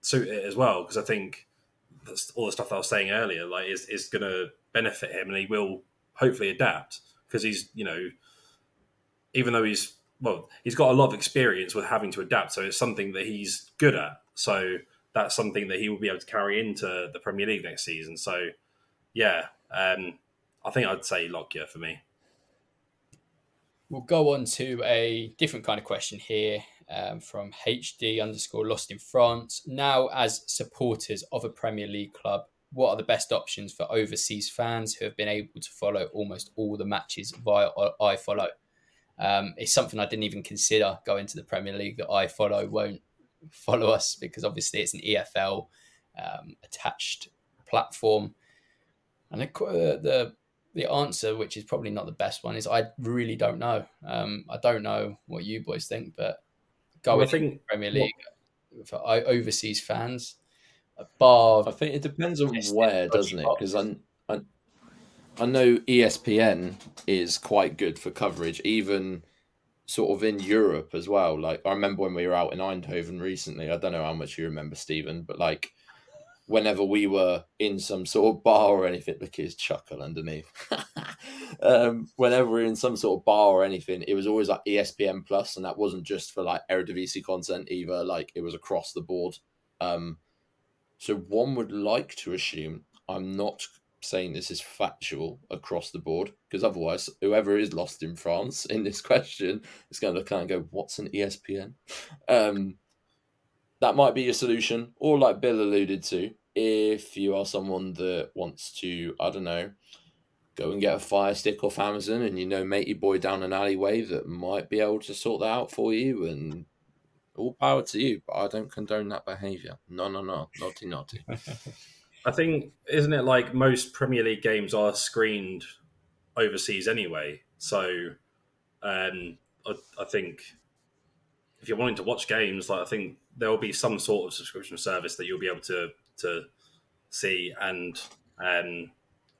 suit it as well because I think that's all the stuff that I was saying earlier, like, is is going to benefit him, and he will hopefully adapt because he's you know, even though he's well, he's got a lot of experience with having to adapt, so it's something that he's good at. So that's something that he will be able to carry into the Premier League next season. So yeah, um, I think I'd say Lockyer for me. We'll go on to a different kind of question here um, from HD underscore Lost in France. Now, as supporters of a Premier League club, what are the best options for overseas fans who have been able to follow almost all the matches via iFollow? Um, it's something I didn't even consider going to the Premier League that iFollow won't follow us because obviously it's an EFL um, attached platform. And the, the the answer, which is probably not the best one, is I really don't know. Um, I don't know what you boys think, but going think, Premier League what, for overseas fans, bar. I think it depends on where, doesn't it? Because I, I, I know ESPN is quite good for coverage, even sort of in Europe as well. Like I remember when we were out in Eindhoven recently. I don't know how much you remember, Stephen, but like whenever we were in some sort of bar or anything, the kids chuckle underneath. um, whenever we are in some sort of bar or anything, it was always like ESPN Plus, and that wasn't just for like Eredivisie content either. Like it was across the board. Um, so one would like to assume I'm not saying this is factual across the board because otherwise, whoever is lost in France in this question is going to kind of go, "What's an ESPN?" Um, that might be your solution, or like Bill alluded to, if you are someone that wants to, I don't know, go and get a fire stick off Amazon and you know mate your boy down an alleyway that might be able to sort that out for you and all power to you, but I don't condone that behaviour. No, no, no, naughty, naughty. I think, isn't it like most Premier League games are screened overseas anyway? So, um, I, I think if you're wanting to watch games, like I think there will be some sort of subscription service that you'll be able to to see and um,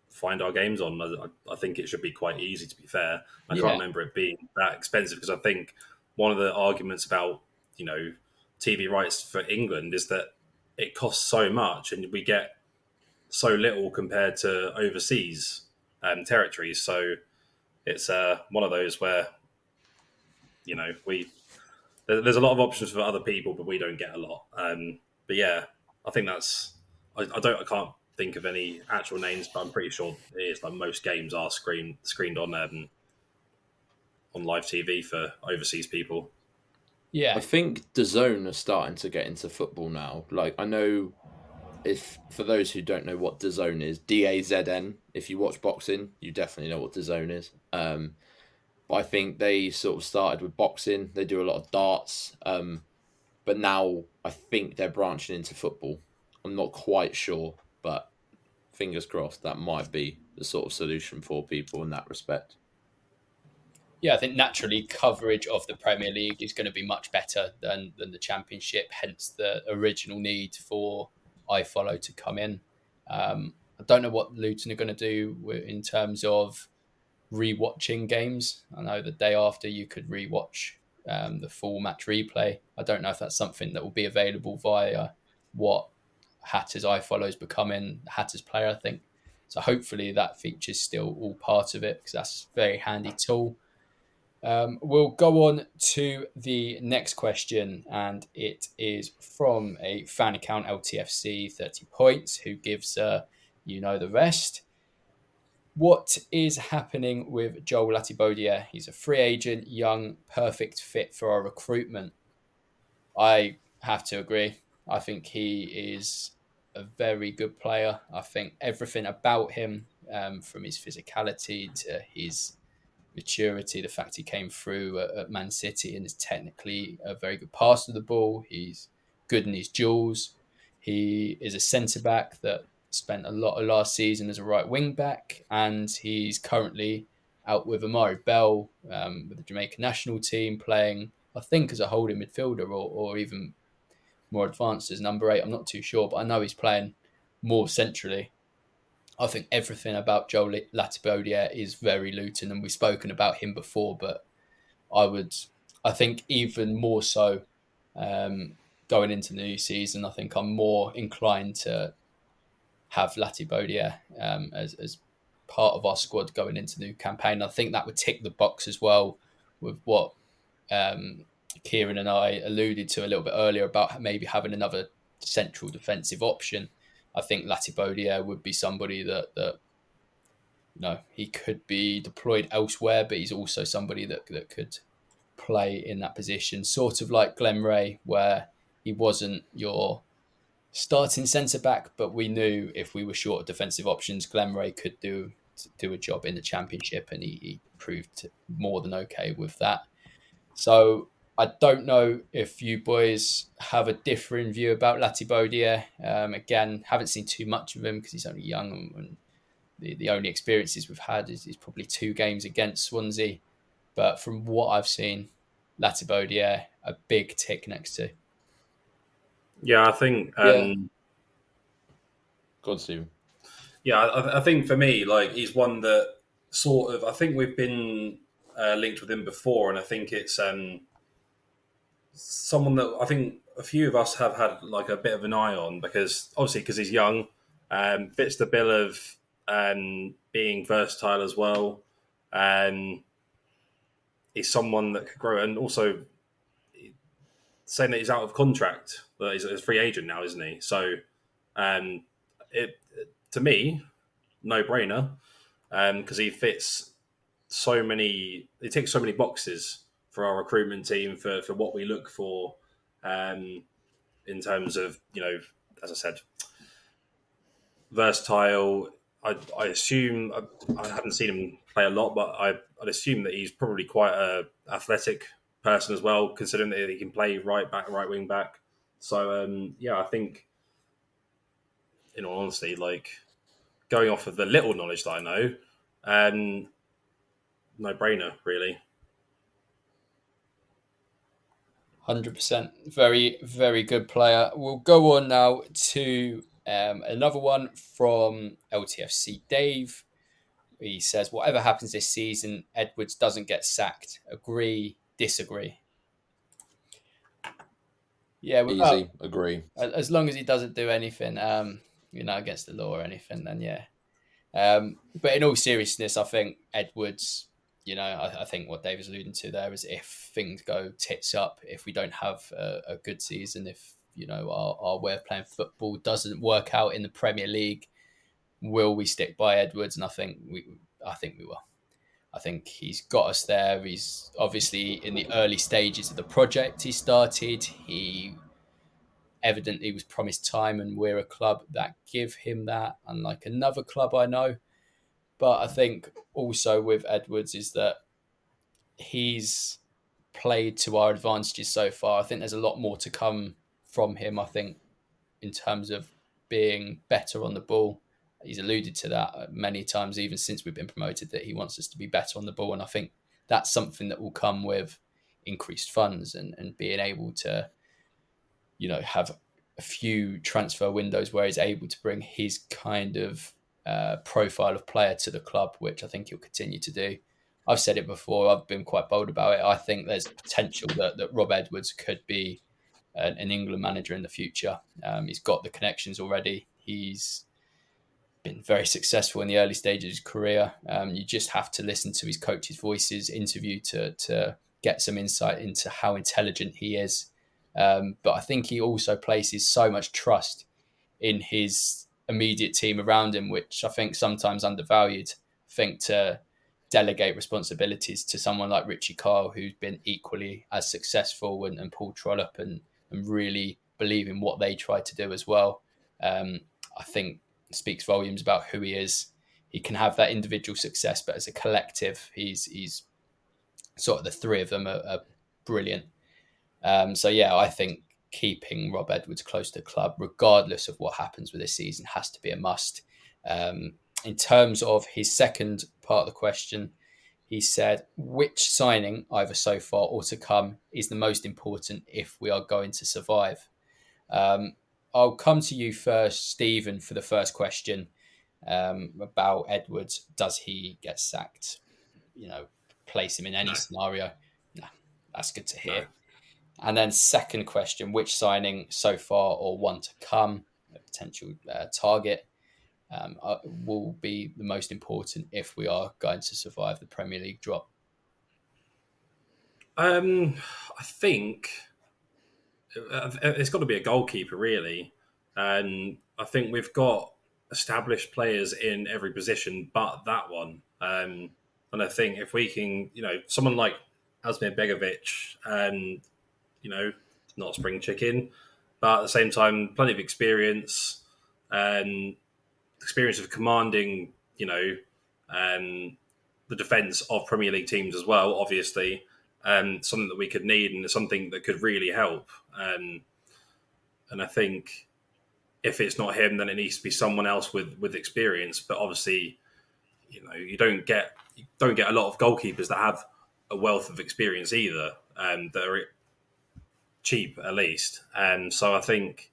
find our games on. I, I, think it should be quite easy. To be fair, I yeah. can't remember it being that expensive because I think one of the arguments about you know TV rights for England is that it costs so much and we get so little compared to overseas um, territories. So it's uh, one of those where you know we there's a lot of options for other people, but we don't get a lot. Um, but yeah, I think that's I, I, don't I can't think of any actual names, but I'm pretty sure it is like most games are screened screened on um, on live TV for overseas people. Yeah, I think DAZN are starting to get into football now. Like I know if for those who don't know what DAZN is, D A Z N. If you watch boxing, you definitely know what DAZN is. Um, but I think they sort of started with boxing. They do a lot of darts. Um, but now I think they're branching into football. I'm not quite sure, but fingers crossed that might be the sort of solution for people in that respect. Yeah, I think naturally coverage of the Premier League is going to be much better than, than the Championship, hence the original need for iFollow to come in. Um, I don't know what Luton are going to do in terms of rewatching games. I know the day after you could rewatch um, the full match replay. I don't know if that's something that will be available via what Hatters iFollows becoming Hatters player, I think. So hopefully that feature's still all part of it because that's a very handy tool. Um, we'll go on to the next question, and it is from a fan account LTFC 30 points who gives uh, you know the rest. What is happening with Joel Latibeaudiere? He's a free agent, young, perfect fit for our recruitment. I have to agree. I think he is a very good player. I think everything about him, um, from his physicality to his maturity, the fact he came through at, at Man City and is technically a very good passer of the ball. He's good in his duels. He is a centre back that spent a lot of last season as a right wing back, and he's currently out with Amari Bell um, with the Jamaica national team playing, I think, as a holding midfielder or, or even more advanced as number eight. I'm not too sure, but I know he's playing more centrally. I think everything about Joel Latibeaudiere is very Luton, and we've spoken about him before, but I would, I think, even more so um, going into the new season. I think I'm more inclined to have Latibeaudiere um, as, as part of our squad going into the new campaign. I think that would tick the box as well with what um, Kieran and I alluded to a little bit earlier about maybe having another central defensive option. I think Latibeaudiere would be somebody that that you know he could be deployed elsewhere, but he's also somebody that that could play in that position, sort of like Glen Rea, where he wasn't your starting centre back, but we knew if we were short of defensive options, Glen Rea could do do a job in the championship, and he, he proved more than okay with that. So I don't know if you boys have a different view about Latibeaudiere. Um, again, haven't seen too much of him because he's only young, and, and the, the only experiences we've had is, is, probably two games against Swansea. But from what I've seen, Latibeaudiere, a big tick next to. Yeah, I think. Um, yeah. Go on, Stephen. Yeah, I, I, think for me, like he's one that sort of. I think we've been uh, linked with him before, and I think it's um, someone that I think a few of us have had like a bit of an eye on because obviously because he's young, um, fits the bill of um, being versatile as well. Um, he's someone that could grow, and also saying that he's out of contract, that he's a free agent now, isn't he? So, um, it to me, no brainer, because um, he fits so many. He ticks so many boxes for our recruitment team for for what we look for, um, in terms of you know, as I said, versatile. I, I assume I, I haven't seen him play a lot, but I, I'd assume that he's probably quite a athletic person as well, considering that he can play right back, right wing back. So um, yeah, I think, in all honesty, like going off of the little knowledge that I know, um, no brainer really. Hundred percent, very very good player. We'll go on now to um, another one from LTFC Dave. He says, "Whatever happens this season, Edwards doesn't get sacked. Agree, disagree." Yeah, easy. agree. As long as he doesn't do anything, um, you know, against the law or anything, then yeah. Um, but in all seriousness, I think Edwards. You know, I, I think what Dave is alluding to there is if things go tits up, if we don't have a, a good season, if you know our, our way of playing football doesn't work out in the Premier League, will we stick by Edwards? And I think we, I think we will. I think he's got us there. He's obviously in the early stages of the project he started. He evidently was promised time, and we're a club that give him that, unlike another club I know. But I think also with Edwards is that he's played to our advantages so far. I think there's a lot more to come from him. I think in terms of being better on the ball he's alluded to that many times, even since we've been promoted, that he wants us to be better on the ball. And I think that's something that will come with increased funds and, and being able to, you know, have a few transfer windows where he's able to bring his kind of uh, profile of player to the club, which I think he'll continue to do. I've said it before, I've been quite bold about it. I think there's potential that, that Rob Edwards could be an, an England manager in the future. Um, he's got the connections already. He's been very successful in the early stages of his career. Um, you just have to listen to his coach's voices, interview to to get some insight into how intelligent he is. Um, but I think he also places so much trust in his immediate team around him, which I think sometimes undervalued. I think to delegate responsibilities to someone like Richie Kyle, who's been equally as successful, and, and Paul Trollope, and, and really believe in what they try to do as well. Um, I think speaks volumes about who he is. He can have that individual success, but as a collective, he's he's sort of the three of them are, are brilliant. Um, so yeah, I think keeping Rob Edwards close to the club, regardless of what happens with this season, has to be a must. Um, in terms of his second part of the question, He said, which signing, either so far or to come, is the most important if we are going to survive? Um, I'll come to you first, Stephen, for the first question um, about Edwards. Does he get sacked? You know, place him in any no. scenario. No, that's good to hear. No. And then second question, which signing so far or one to come, a potential uh, target, um, uh, will be the most important if we are going to survive the Premier League drop? Um, I think it's got to be a goalkeeper, really. And I think we've got established players in every position but that one. Um, and I think if we can, you know, someone like Asmir Begovic, and you know, not spring chicken, but at the same time, plenty of experience and experience of commanding, you know, um, the defence of Premier League teams as well. Obviously, um, something that we could need and something that could really help. Um, and I think if it's not him, then it needs to be someone else with with experience. But obviously, you know, you don't get you don't get a lot of goalkeepers that have a wealth of experience either, um, that are cheap at least. And so I think,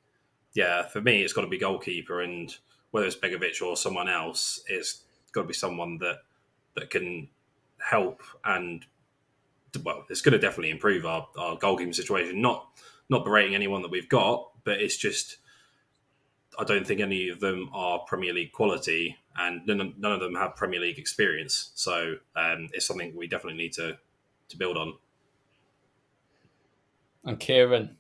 yeah, for me, it's got to be goalkeeper, and whether it's Begovic or someone else, it's got to be someone that that can help and well, it's going to definitely improve our, our goalkeeping situation. Not not berating anyone that we've got, but it's just I don't think any of them are Premier League quality, and none, none of them have Premier League experience. So um, it's something we definitely need to to build on. And Kieran,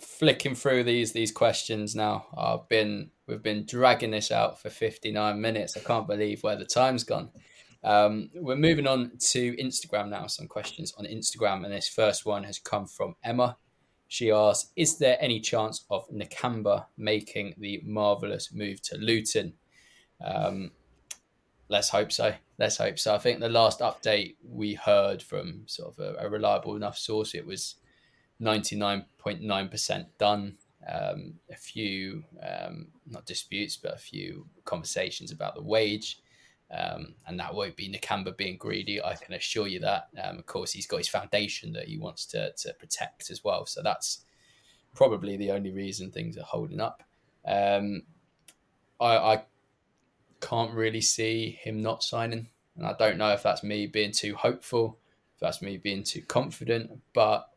flicking through these these questions now. I've been we've been dragging this out for 59 minutes. I can't believe where the time's gone. Um, we're moving on to Instagram now. Some questions on Instagram, and this first one has come from Emma. She asks, "Is there any chance of Nakamba making the marvelous move to Luton?" Um, let's hope so. Let's hope so. I think the last update we heard from sort of a, a reliable enough source, it was 99.9% done. Um, a few, um, not disputes, but a few conversations about the wage. Um, and that won't be Nakamba being greedy. I can assure you that. Um, of course, he's got his foundation that he wants to, to protect as well. So that's probably the only reason things are holding up. Um, I, I can't really see him not signing. And I don't know if that's me being too hopeful, if that's me being too confident, but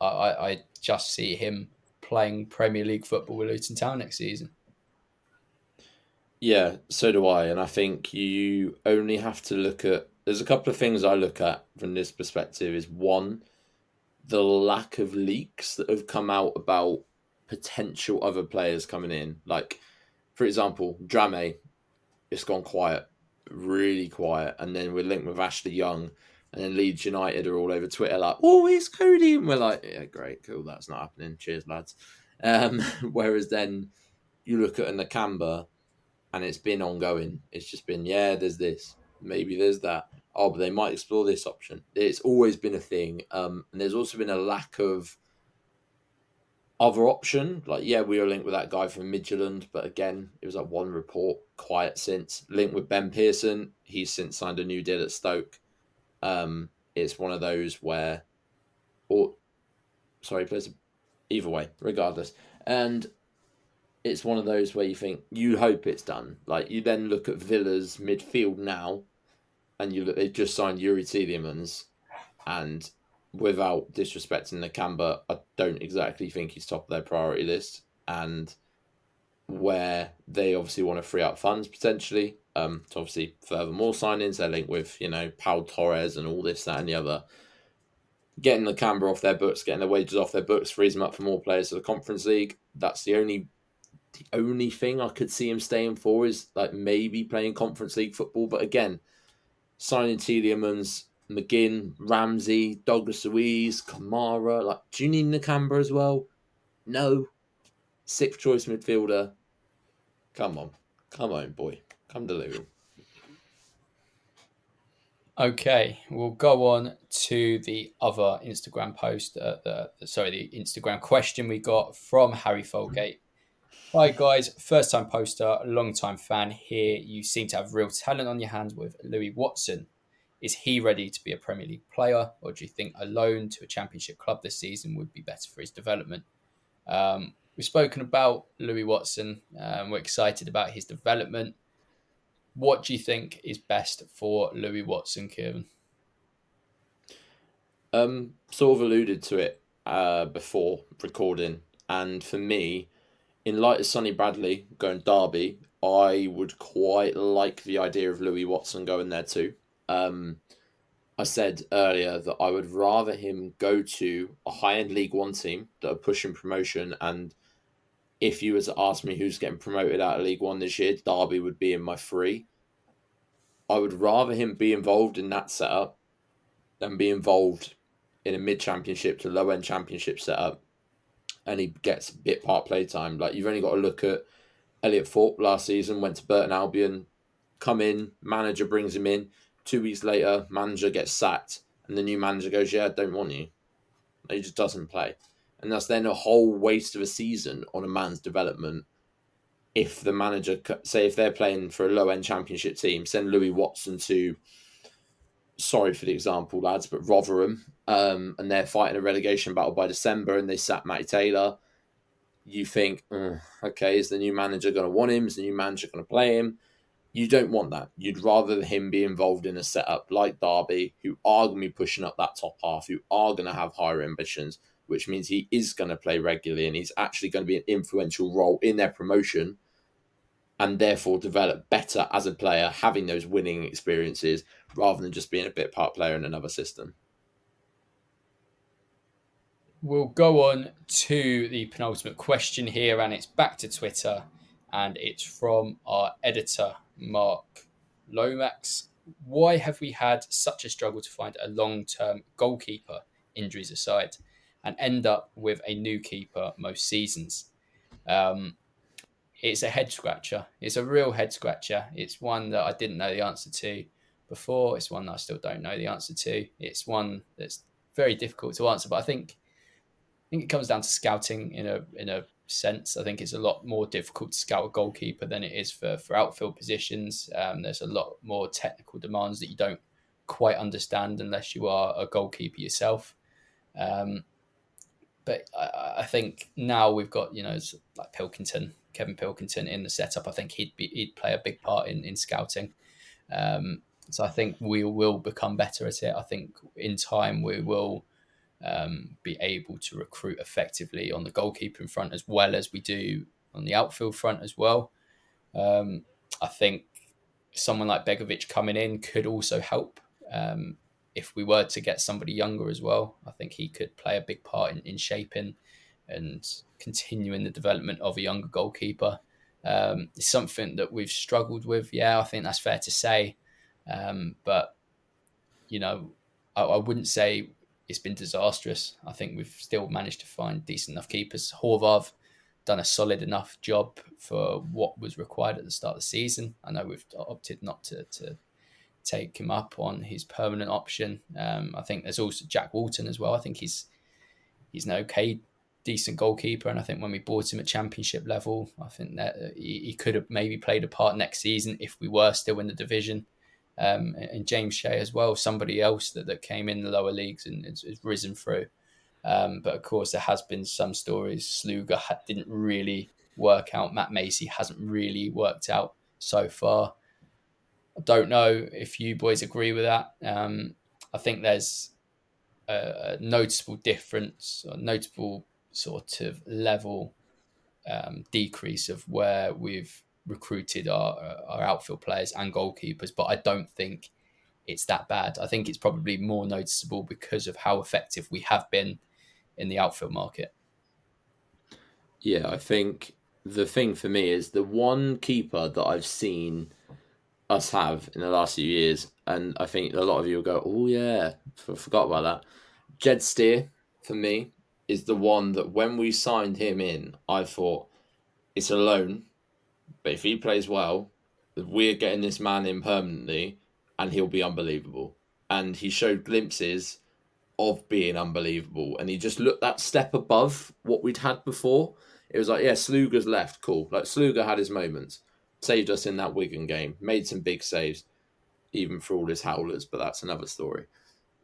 I, I just see him playing Premier League football with Luton Town next season. Yeah, so do I. And I think you only have to look at. There's a couple of things I look at from this perspective. Is one, the lack of leaks that have come out about potential other players coming in. Like, for example, Drameh, it's gone quiet, really quiet. And then we're linked with Ashley Young. And then Leeds United are all over Twitter like, oh, it's Cody. And we're like, yeah, great, cool. That's not happening. Cheers, lads. Um, whereas then you look at Nakamba and it's been ongoing. It's just been, yeah, there's this, maybe there's that. Oh, but they might explore this option. It's always been a thing. Um, and there's also been a lack of other option. Like, yeah, we were linked with that guy from Midtjylland, but again, it was like one report, quiet since. Linked with Ben Pearson, he's since signed a new deal at Stoke. Um, it's one of those where, or sorry, plays either way, regardless. And it's one of those where you think you hope it's done. Like you then look at Villa's midfield now, and you look they just signed Youri Tielemans, and without disrespecting Nakamba, I don't exactly think he's top of their priority list. And where they obviously want to free up funds potentially, um, to obviously further more signings. They're linked with you know Pau Torres and all this, that, and the other. Getting Nakamba off their books, getting their wages off their books, frees them up for more players to the Conference League. That's the only the only thing I could see him staying for is like maybe playing Conference League football. But again, signing Tielemans, McGinn, Ramsey, Douglas Luiz, Kamara, like, do you need Nakamba as well? No. Sixth choice midfielder. Come on. Come on, boy. Come to Luton. Okay, we'll go on to the other Instagram post. Uh, sorry, the Instagram question we got from Harry Folgate. Hi guys, first time poster, long time fan here. You seem to have real talent on your hands with Louis Watson. Is he ready to be a Premier League player, or do you think a loan to a Championship club this season would be better for his development? Um, we've spoken about Louis Watson. Um, we're excited about his development. What do you think is best for Louis Watson, Kieran? Um, sort of alluded to it uh, before recording, and for me, in light of Sonny Bradley going Derby, I would quite like the idea of Louis Watson going there too. Um, I said earlier that I would rather him go to a high end League One team that are pushing promotion. And if you were to ask me who's getting promoted out of League One this year, Derby would be in my three. I would rather him be involved in that setup than be involved in a mid championship to low end championship setup and he gets bit part play time. Like you've only got to look at Elliot Thorpe last season, went to Burton Albion, come in, manager brings him in. Two weeks later, manager gets sacked, and the new manager goes, Yeah, I don't want you. He just doesn't play. And that's then a whole waste of a season on a man's development. If the manager, say, if they're playing for a low end championship team, send Louis Watson to sorry for the example, lads, but Rotherham, um, and they're fighting a relegation battle by December, and they sat Matty Taylor. You think, okay, is the new manager going to want him? Is the new manager going to play him? You don't want that. You'd rather him be involved in a setup like Derby, who are going to be pushing up that top half, who are going to have higher ambitions, which means he is going to play regularly and he's actually going to be an influential role in their promotion and therefore develop better as a player, having those winning experiences rather than just being a bit part player in another system. We'll go on to the penultimate question here, and it's back to Twitter, and it's from our editor, Mark Lomax. Why have we had such a struggle to find a long term goalkeeper, injuries aside, and end up with a new keeper most seasons? Um, it's a head scratcher. It's a real head scratcher. It's one that I didn't know the answer to before. It's one that I still don't know the answer to. It's one that's very difficult to answer. But I think I think it comes down to scouting in a in a sense. I think it's a lot more difficult to scout a goalkeeper than it is for for outfield positions. Um, there's a lot more technical demands that you don't quite understand unless you are a goalkeeper yourself. Um, but I, I, think now we've got you know like Pilkington, Kevin Pilkington in the setup. I think he'd be he'd play a big part in in scouting. Um, so I think we will become better at it. I think in time we will um, be able to recruit effectively on the goalkeeping front as well as we do on the outfield front as well. Um, I think someone like Begovic coming in could also help. Um, if we were to get somebody younger as well, I think he could play a big part in, in shaping and continuing the development of a younger goalkeeper. Um, it's something that we've struggled with. Yeah, I think that's fair to say. Um, but you know, I, I, wouldn't say it's been disastrous. I think we've still managed to find decent enough keepers. Horvath done a solid enough job for what was required at the start of the season. I know we've opted not to, to take him up on his permanent option. Um, I think there's also Jack Walton as well. I think he's he's an okay, decent goalkeeper, and I think when we bought him at championship level, I think that he, he could have maybe played a part next season if we were still in the division um, and James Shea as well, somebody else that, that came in the lower leagues and has, risen through. Um, but of course, there has been some stories. Sluga didn't really work out. Matt Macey hasn't really worked out so far. I don't know if you boys agree with that. Um, I think there's a, a, noticeable difference, a notable sort of level um, decrease of where we've recruited our uh, our outfield players and goalkeepers, but I don't think it's that bad. I think it's probably more noticeable because of how effective we have been in the outfield market. Yeah, I think the thing for me is the one keeper that I've seen us have in the last few years, and I think a lot of you will go, "Oh yeah, I forgot about that." Jed Steer for me is the one that when we signed him in, I thought it's a loan but if he plays well, we're getting this man in permanently and he'll be unbelievable. And he showed glimpses of being unbelievable. And he just looked that step above what we'd had before. It was like, yeah, Sluga's left, cool. Like Sluga had his moments, saved us in that Wigan game, made some big saves. even for all his howlers, but that's another story.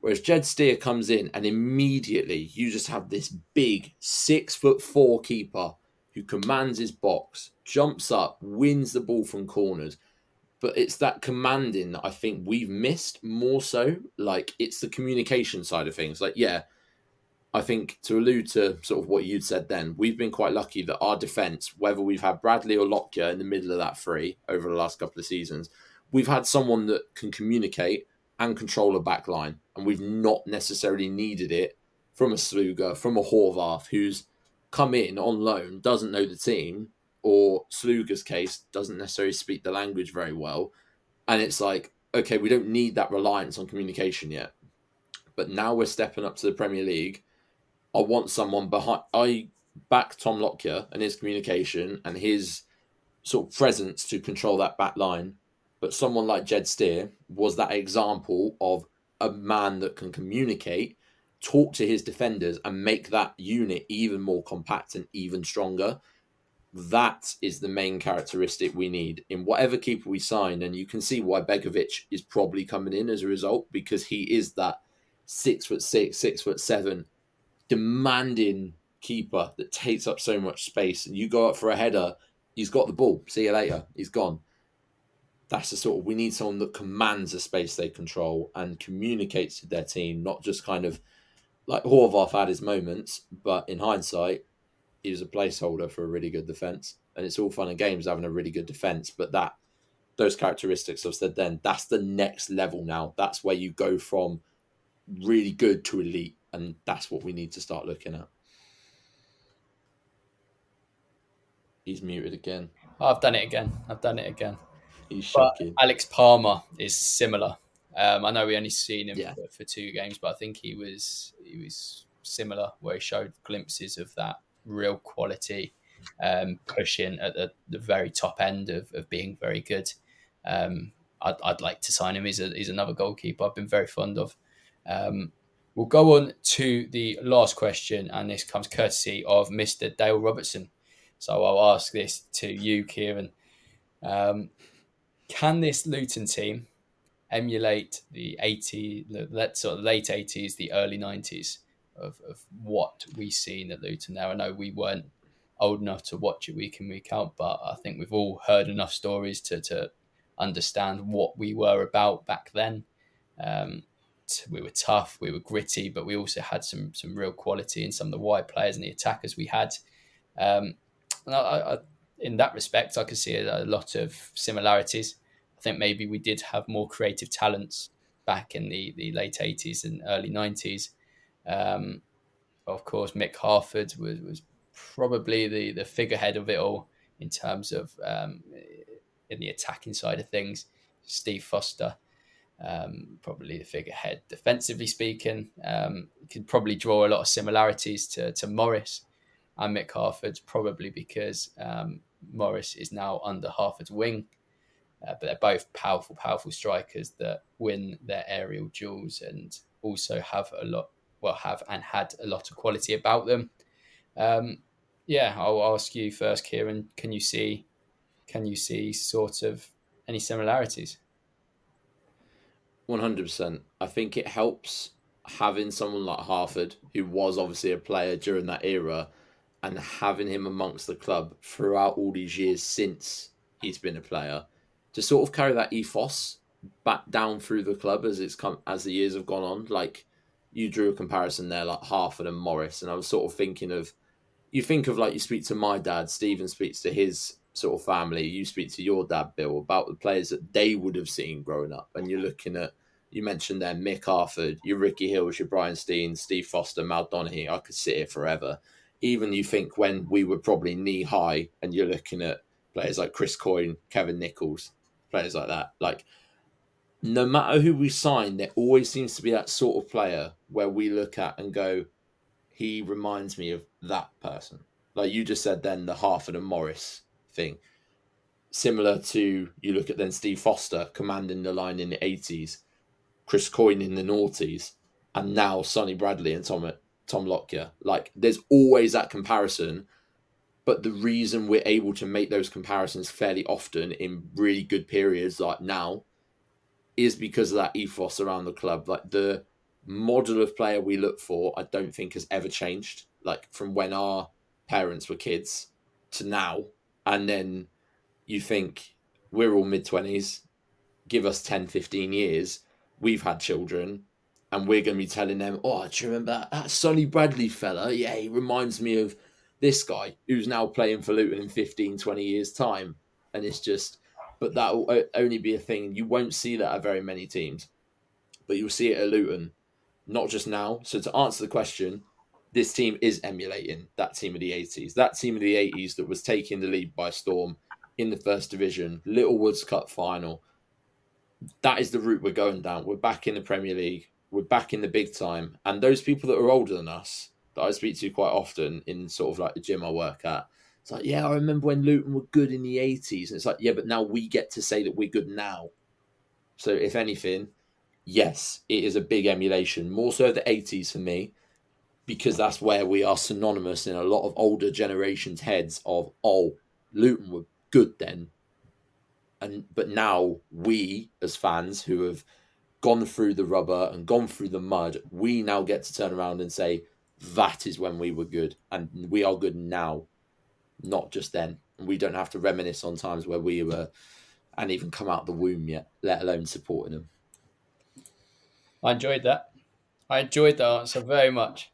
Whereas Jed Steer comes in and immediately you just have this big six foot four keeper who commands his box, jumps up, wins the ball from corners. But it's that commanding that I think we've missed more so. Like it's the communication side of things. Like, yeah, I think to allude to sort of what you'd said then, we've been quite lucky that our defence, whether we've had Bradley or Lockyer in the middle of that three over the last couple of seasons, we've had someone that can communicate and control a back line. And we've not necessarily needed it from a Sluga, from a Horvath, who's come in on loan, doesn't know the team, or Sluga's case, doesn't necessarily speak the language very well. And it's like, okay, we don't need that reliance on communication yet. But now we're stepping up to the Premier League. I want someone behind. I back Tom Lockyer and his communication and his sort of presence to control that back line but someone like Jed Steer was that example of a man that can communicate, talk to his defenders, and make that unit even more compact and even stronger. That is the main characteristic we need in whatever keeper we sign. And you can see why Begovic is probably coming in as a result because he is that six foot six, six foot seven, demanding keeper that takes up so much space. And you go up for a header, he's got the ball. See you later. He's gone that's the sort of we need someone that commands the space they control and communicates with their team, not just kind of like Horvath had his moments, but in hindsight, he was a placeholder for a really good defense. And it's all fun and games having a really good defense, but that those characteristics I've said then, that's the next level now. That's where you go from really good to elite, and that's what we need to start looking at. He's muted again. I've done it again. I've done it again. He's shocking. Alex Palmer is similar. Um, I know we only seen him Yeah. for, for two games, but I think he was he was similar, where he showed glimpses of that real quality, um, pushing at the, the very top end of, of being very good. Um, I'd, I'd like to sign him. He's, a, he's another goalkeeper I've been very fond of. Um, we'll go on to the last question, and this comes courtesy of Mr. Dale Robertson. So I'll ask this to you, Kieran. Um, can this Luton team emulate the 80, the let sort of late 80s, the early 90s of, of what we seen at Luton now? I know we weren't old enough to watch it week in, week out, but I think we've all heard enough stories to, to understand what we were about back then. Um, we were tough, we were gritty, but we also had some some real quality in some of the wide players and the attackers we had. Um, and I, I, in that respect, I could see a lot of similarities. Think maybe we did have more creative talents back in the, the late 80s and early 90s. Um, of course, Mick Harford was, was probably the, the figurehead of it all in terms of um, in the attacking side of things. Steve Foster, um, probably the figurehead defensively speaking. Um, could probably draw a lot of similarities to, to Morris and Mick Harford, probably because um, Morris is now under Harford's wing. Uh, but they're both powerful, powerful strikers that win their aerial duels and also have a lot, well, have and had a lot of quality about them. Um, yeah, I'll ask you first, Kieran. Can you see, can you see sort of any similarities? One hundred percent. I think it helps having someone like Harford, who was obviously a player during that era, and having him amongst the club throughout all these years since he's been a player, to sort of carry that ethos back down through the club as it's come as the years have gone on. Like you drew a comparison there, like Harford and Morris, and I was sort of thinking of you think of like you speak to my dad, Stephen speaks to his sort of family, you speak to your dad, Bill, about the players that they would have seen growing up, and you're looking at you mentioned there Mick Harford, your Ricky Hills, your Brian Stein, Steve Foster, Mal Donaghy. I could sit here forever. Even you think when we were probably knee high, and you're looking at players like Chris Coyne, Kevin Nicholls, players like that. Like, no matter who we sign, there always seems to be that sort of player where we look at and go, he reminds me of that person. Like you just said, then the Harford and Morris thing. Similar to you look at then Steve Foster commanding the line in the 80s, Chris Coyne in the noughties, and now Sonny Bradley and Tom Tom Lockyer. Like there's always that comparison, but the reason we're able to make those comparisons fairly often in really good periods like now is because of that ethos around the club. Like the model of player we look for, I don't think has ever changed. Like from when our parents were kids to now. And then you think we're all mid 20s, give us 10, 15 years, we've had children, and we're going to be telling them, oh, do you remember that, that Sonny Bradley fella? Yeah, he reminds me of this guy who's now playing for Luton in 15, 20 years' time. And it's just, but that will only be a thing. You won't see that at very many teams, but you'll see it at Luton, not just now. So to answer the question, this team is emulating that team of the 80s, that team of the 80s that was taking the lead by storm in the first division, Littlewoods Cup final. That is the route we're going down. We're back in the Premier League. We're back in the big time. And those people that are older than us, that I speak to quite often in sort of like the gym I work at, it's like, yeah, I remember when Luton were good in the 80s. And it's like, yeah, but now we get to say that we're good now. So, if anything, yes, it is a big emulation, more so the 80s for me, because that's where we are synonymous in a lot of older generations' heads of, oh, Luton were good then. And but now we as fans who have gone through the rubber and gone through the mud, we now get to turn around and say, that is when we were good. And we are good now not just then. And we don't have to reminisce on times where we were and even come out the womb yet, let alone supporting them. I enjoyed that. I enjoyed that answer very much.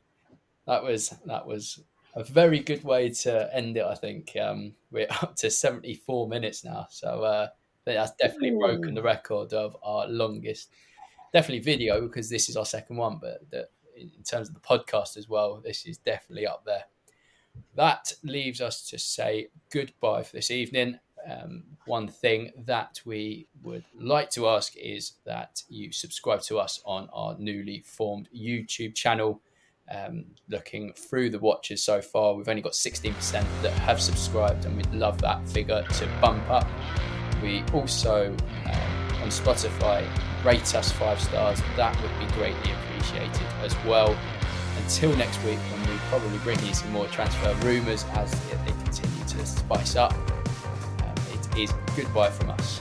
That was that was a very good way to end it. I think um, we're up to seventy four minutes now, so uh, that's definitely broken the record of our longest, definitely video because this is our second one. But the, in terms of the podcast as well, this is definitely up there that leaves us to say goodbye for this evening. Um, one thing that we would like to ask is that you subscribe to us on our newly formed YouTube channel. Um, looking through the watches so far, we've only got 16% that have subscribed, and we'd love that figure to bump up. We also um, on Spotify rate us five stars, that would be greatly appreciated as well until next week when we probably bring you some more transfer rumours as they continue to spice up. Um, it is goodbye from us.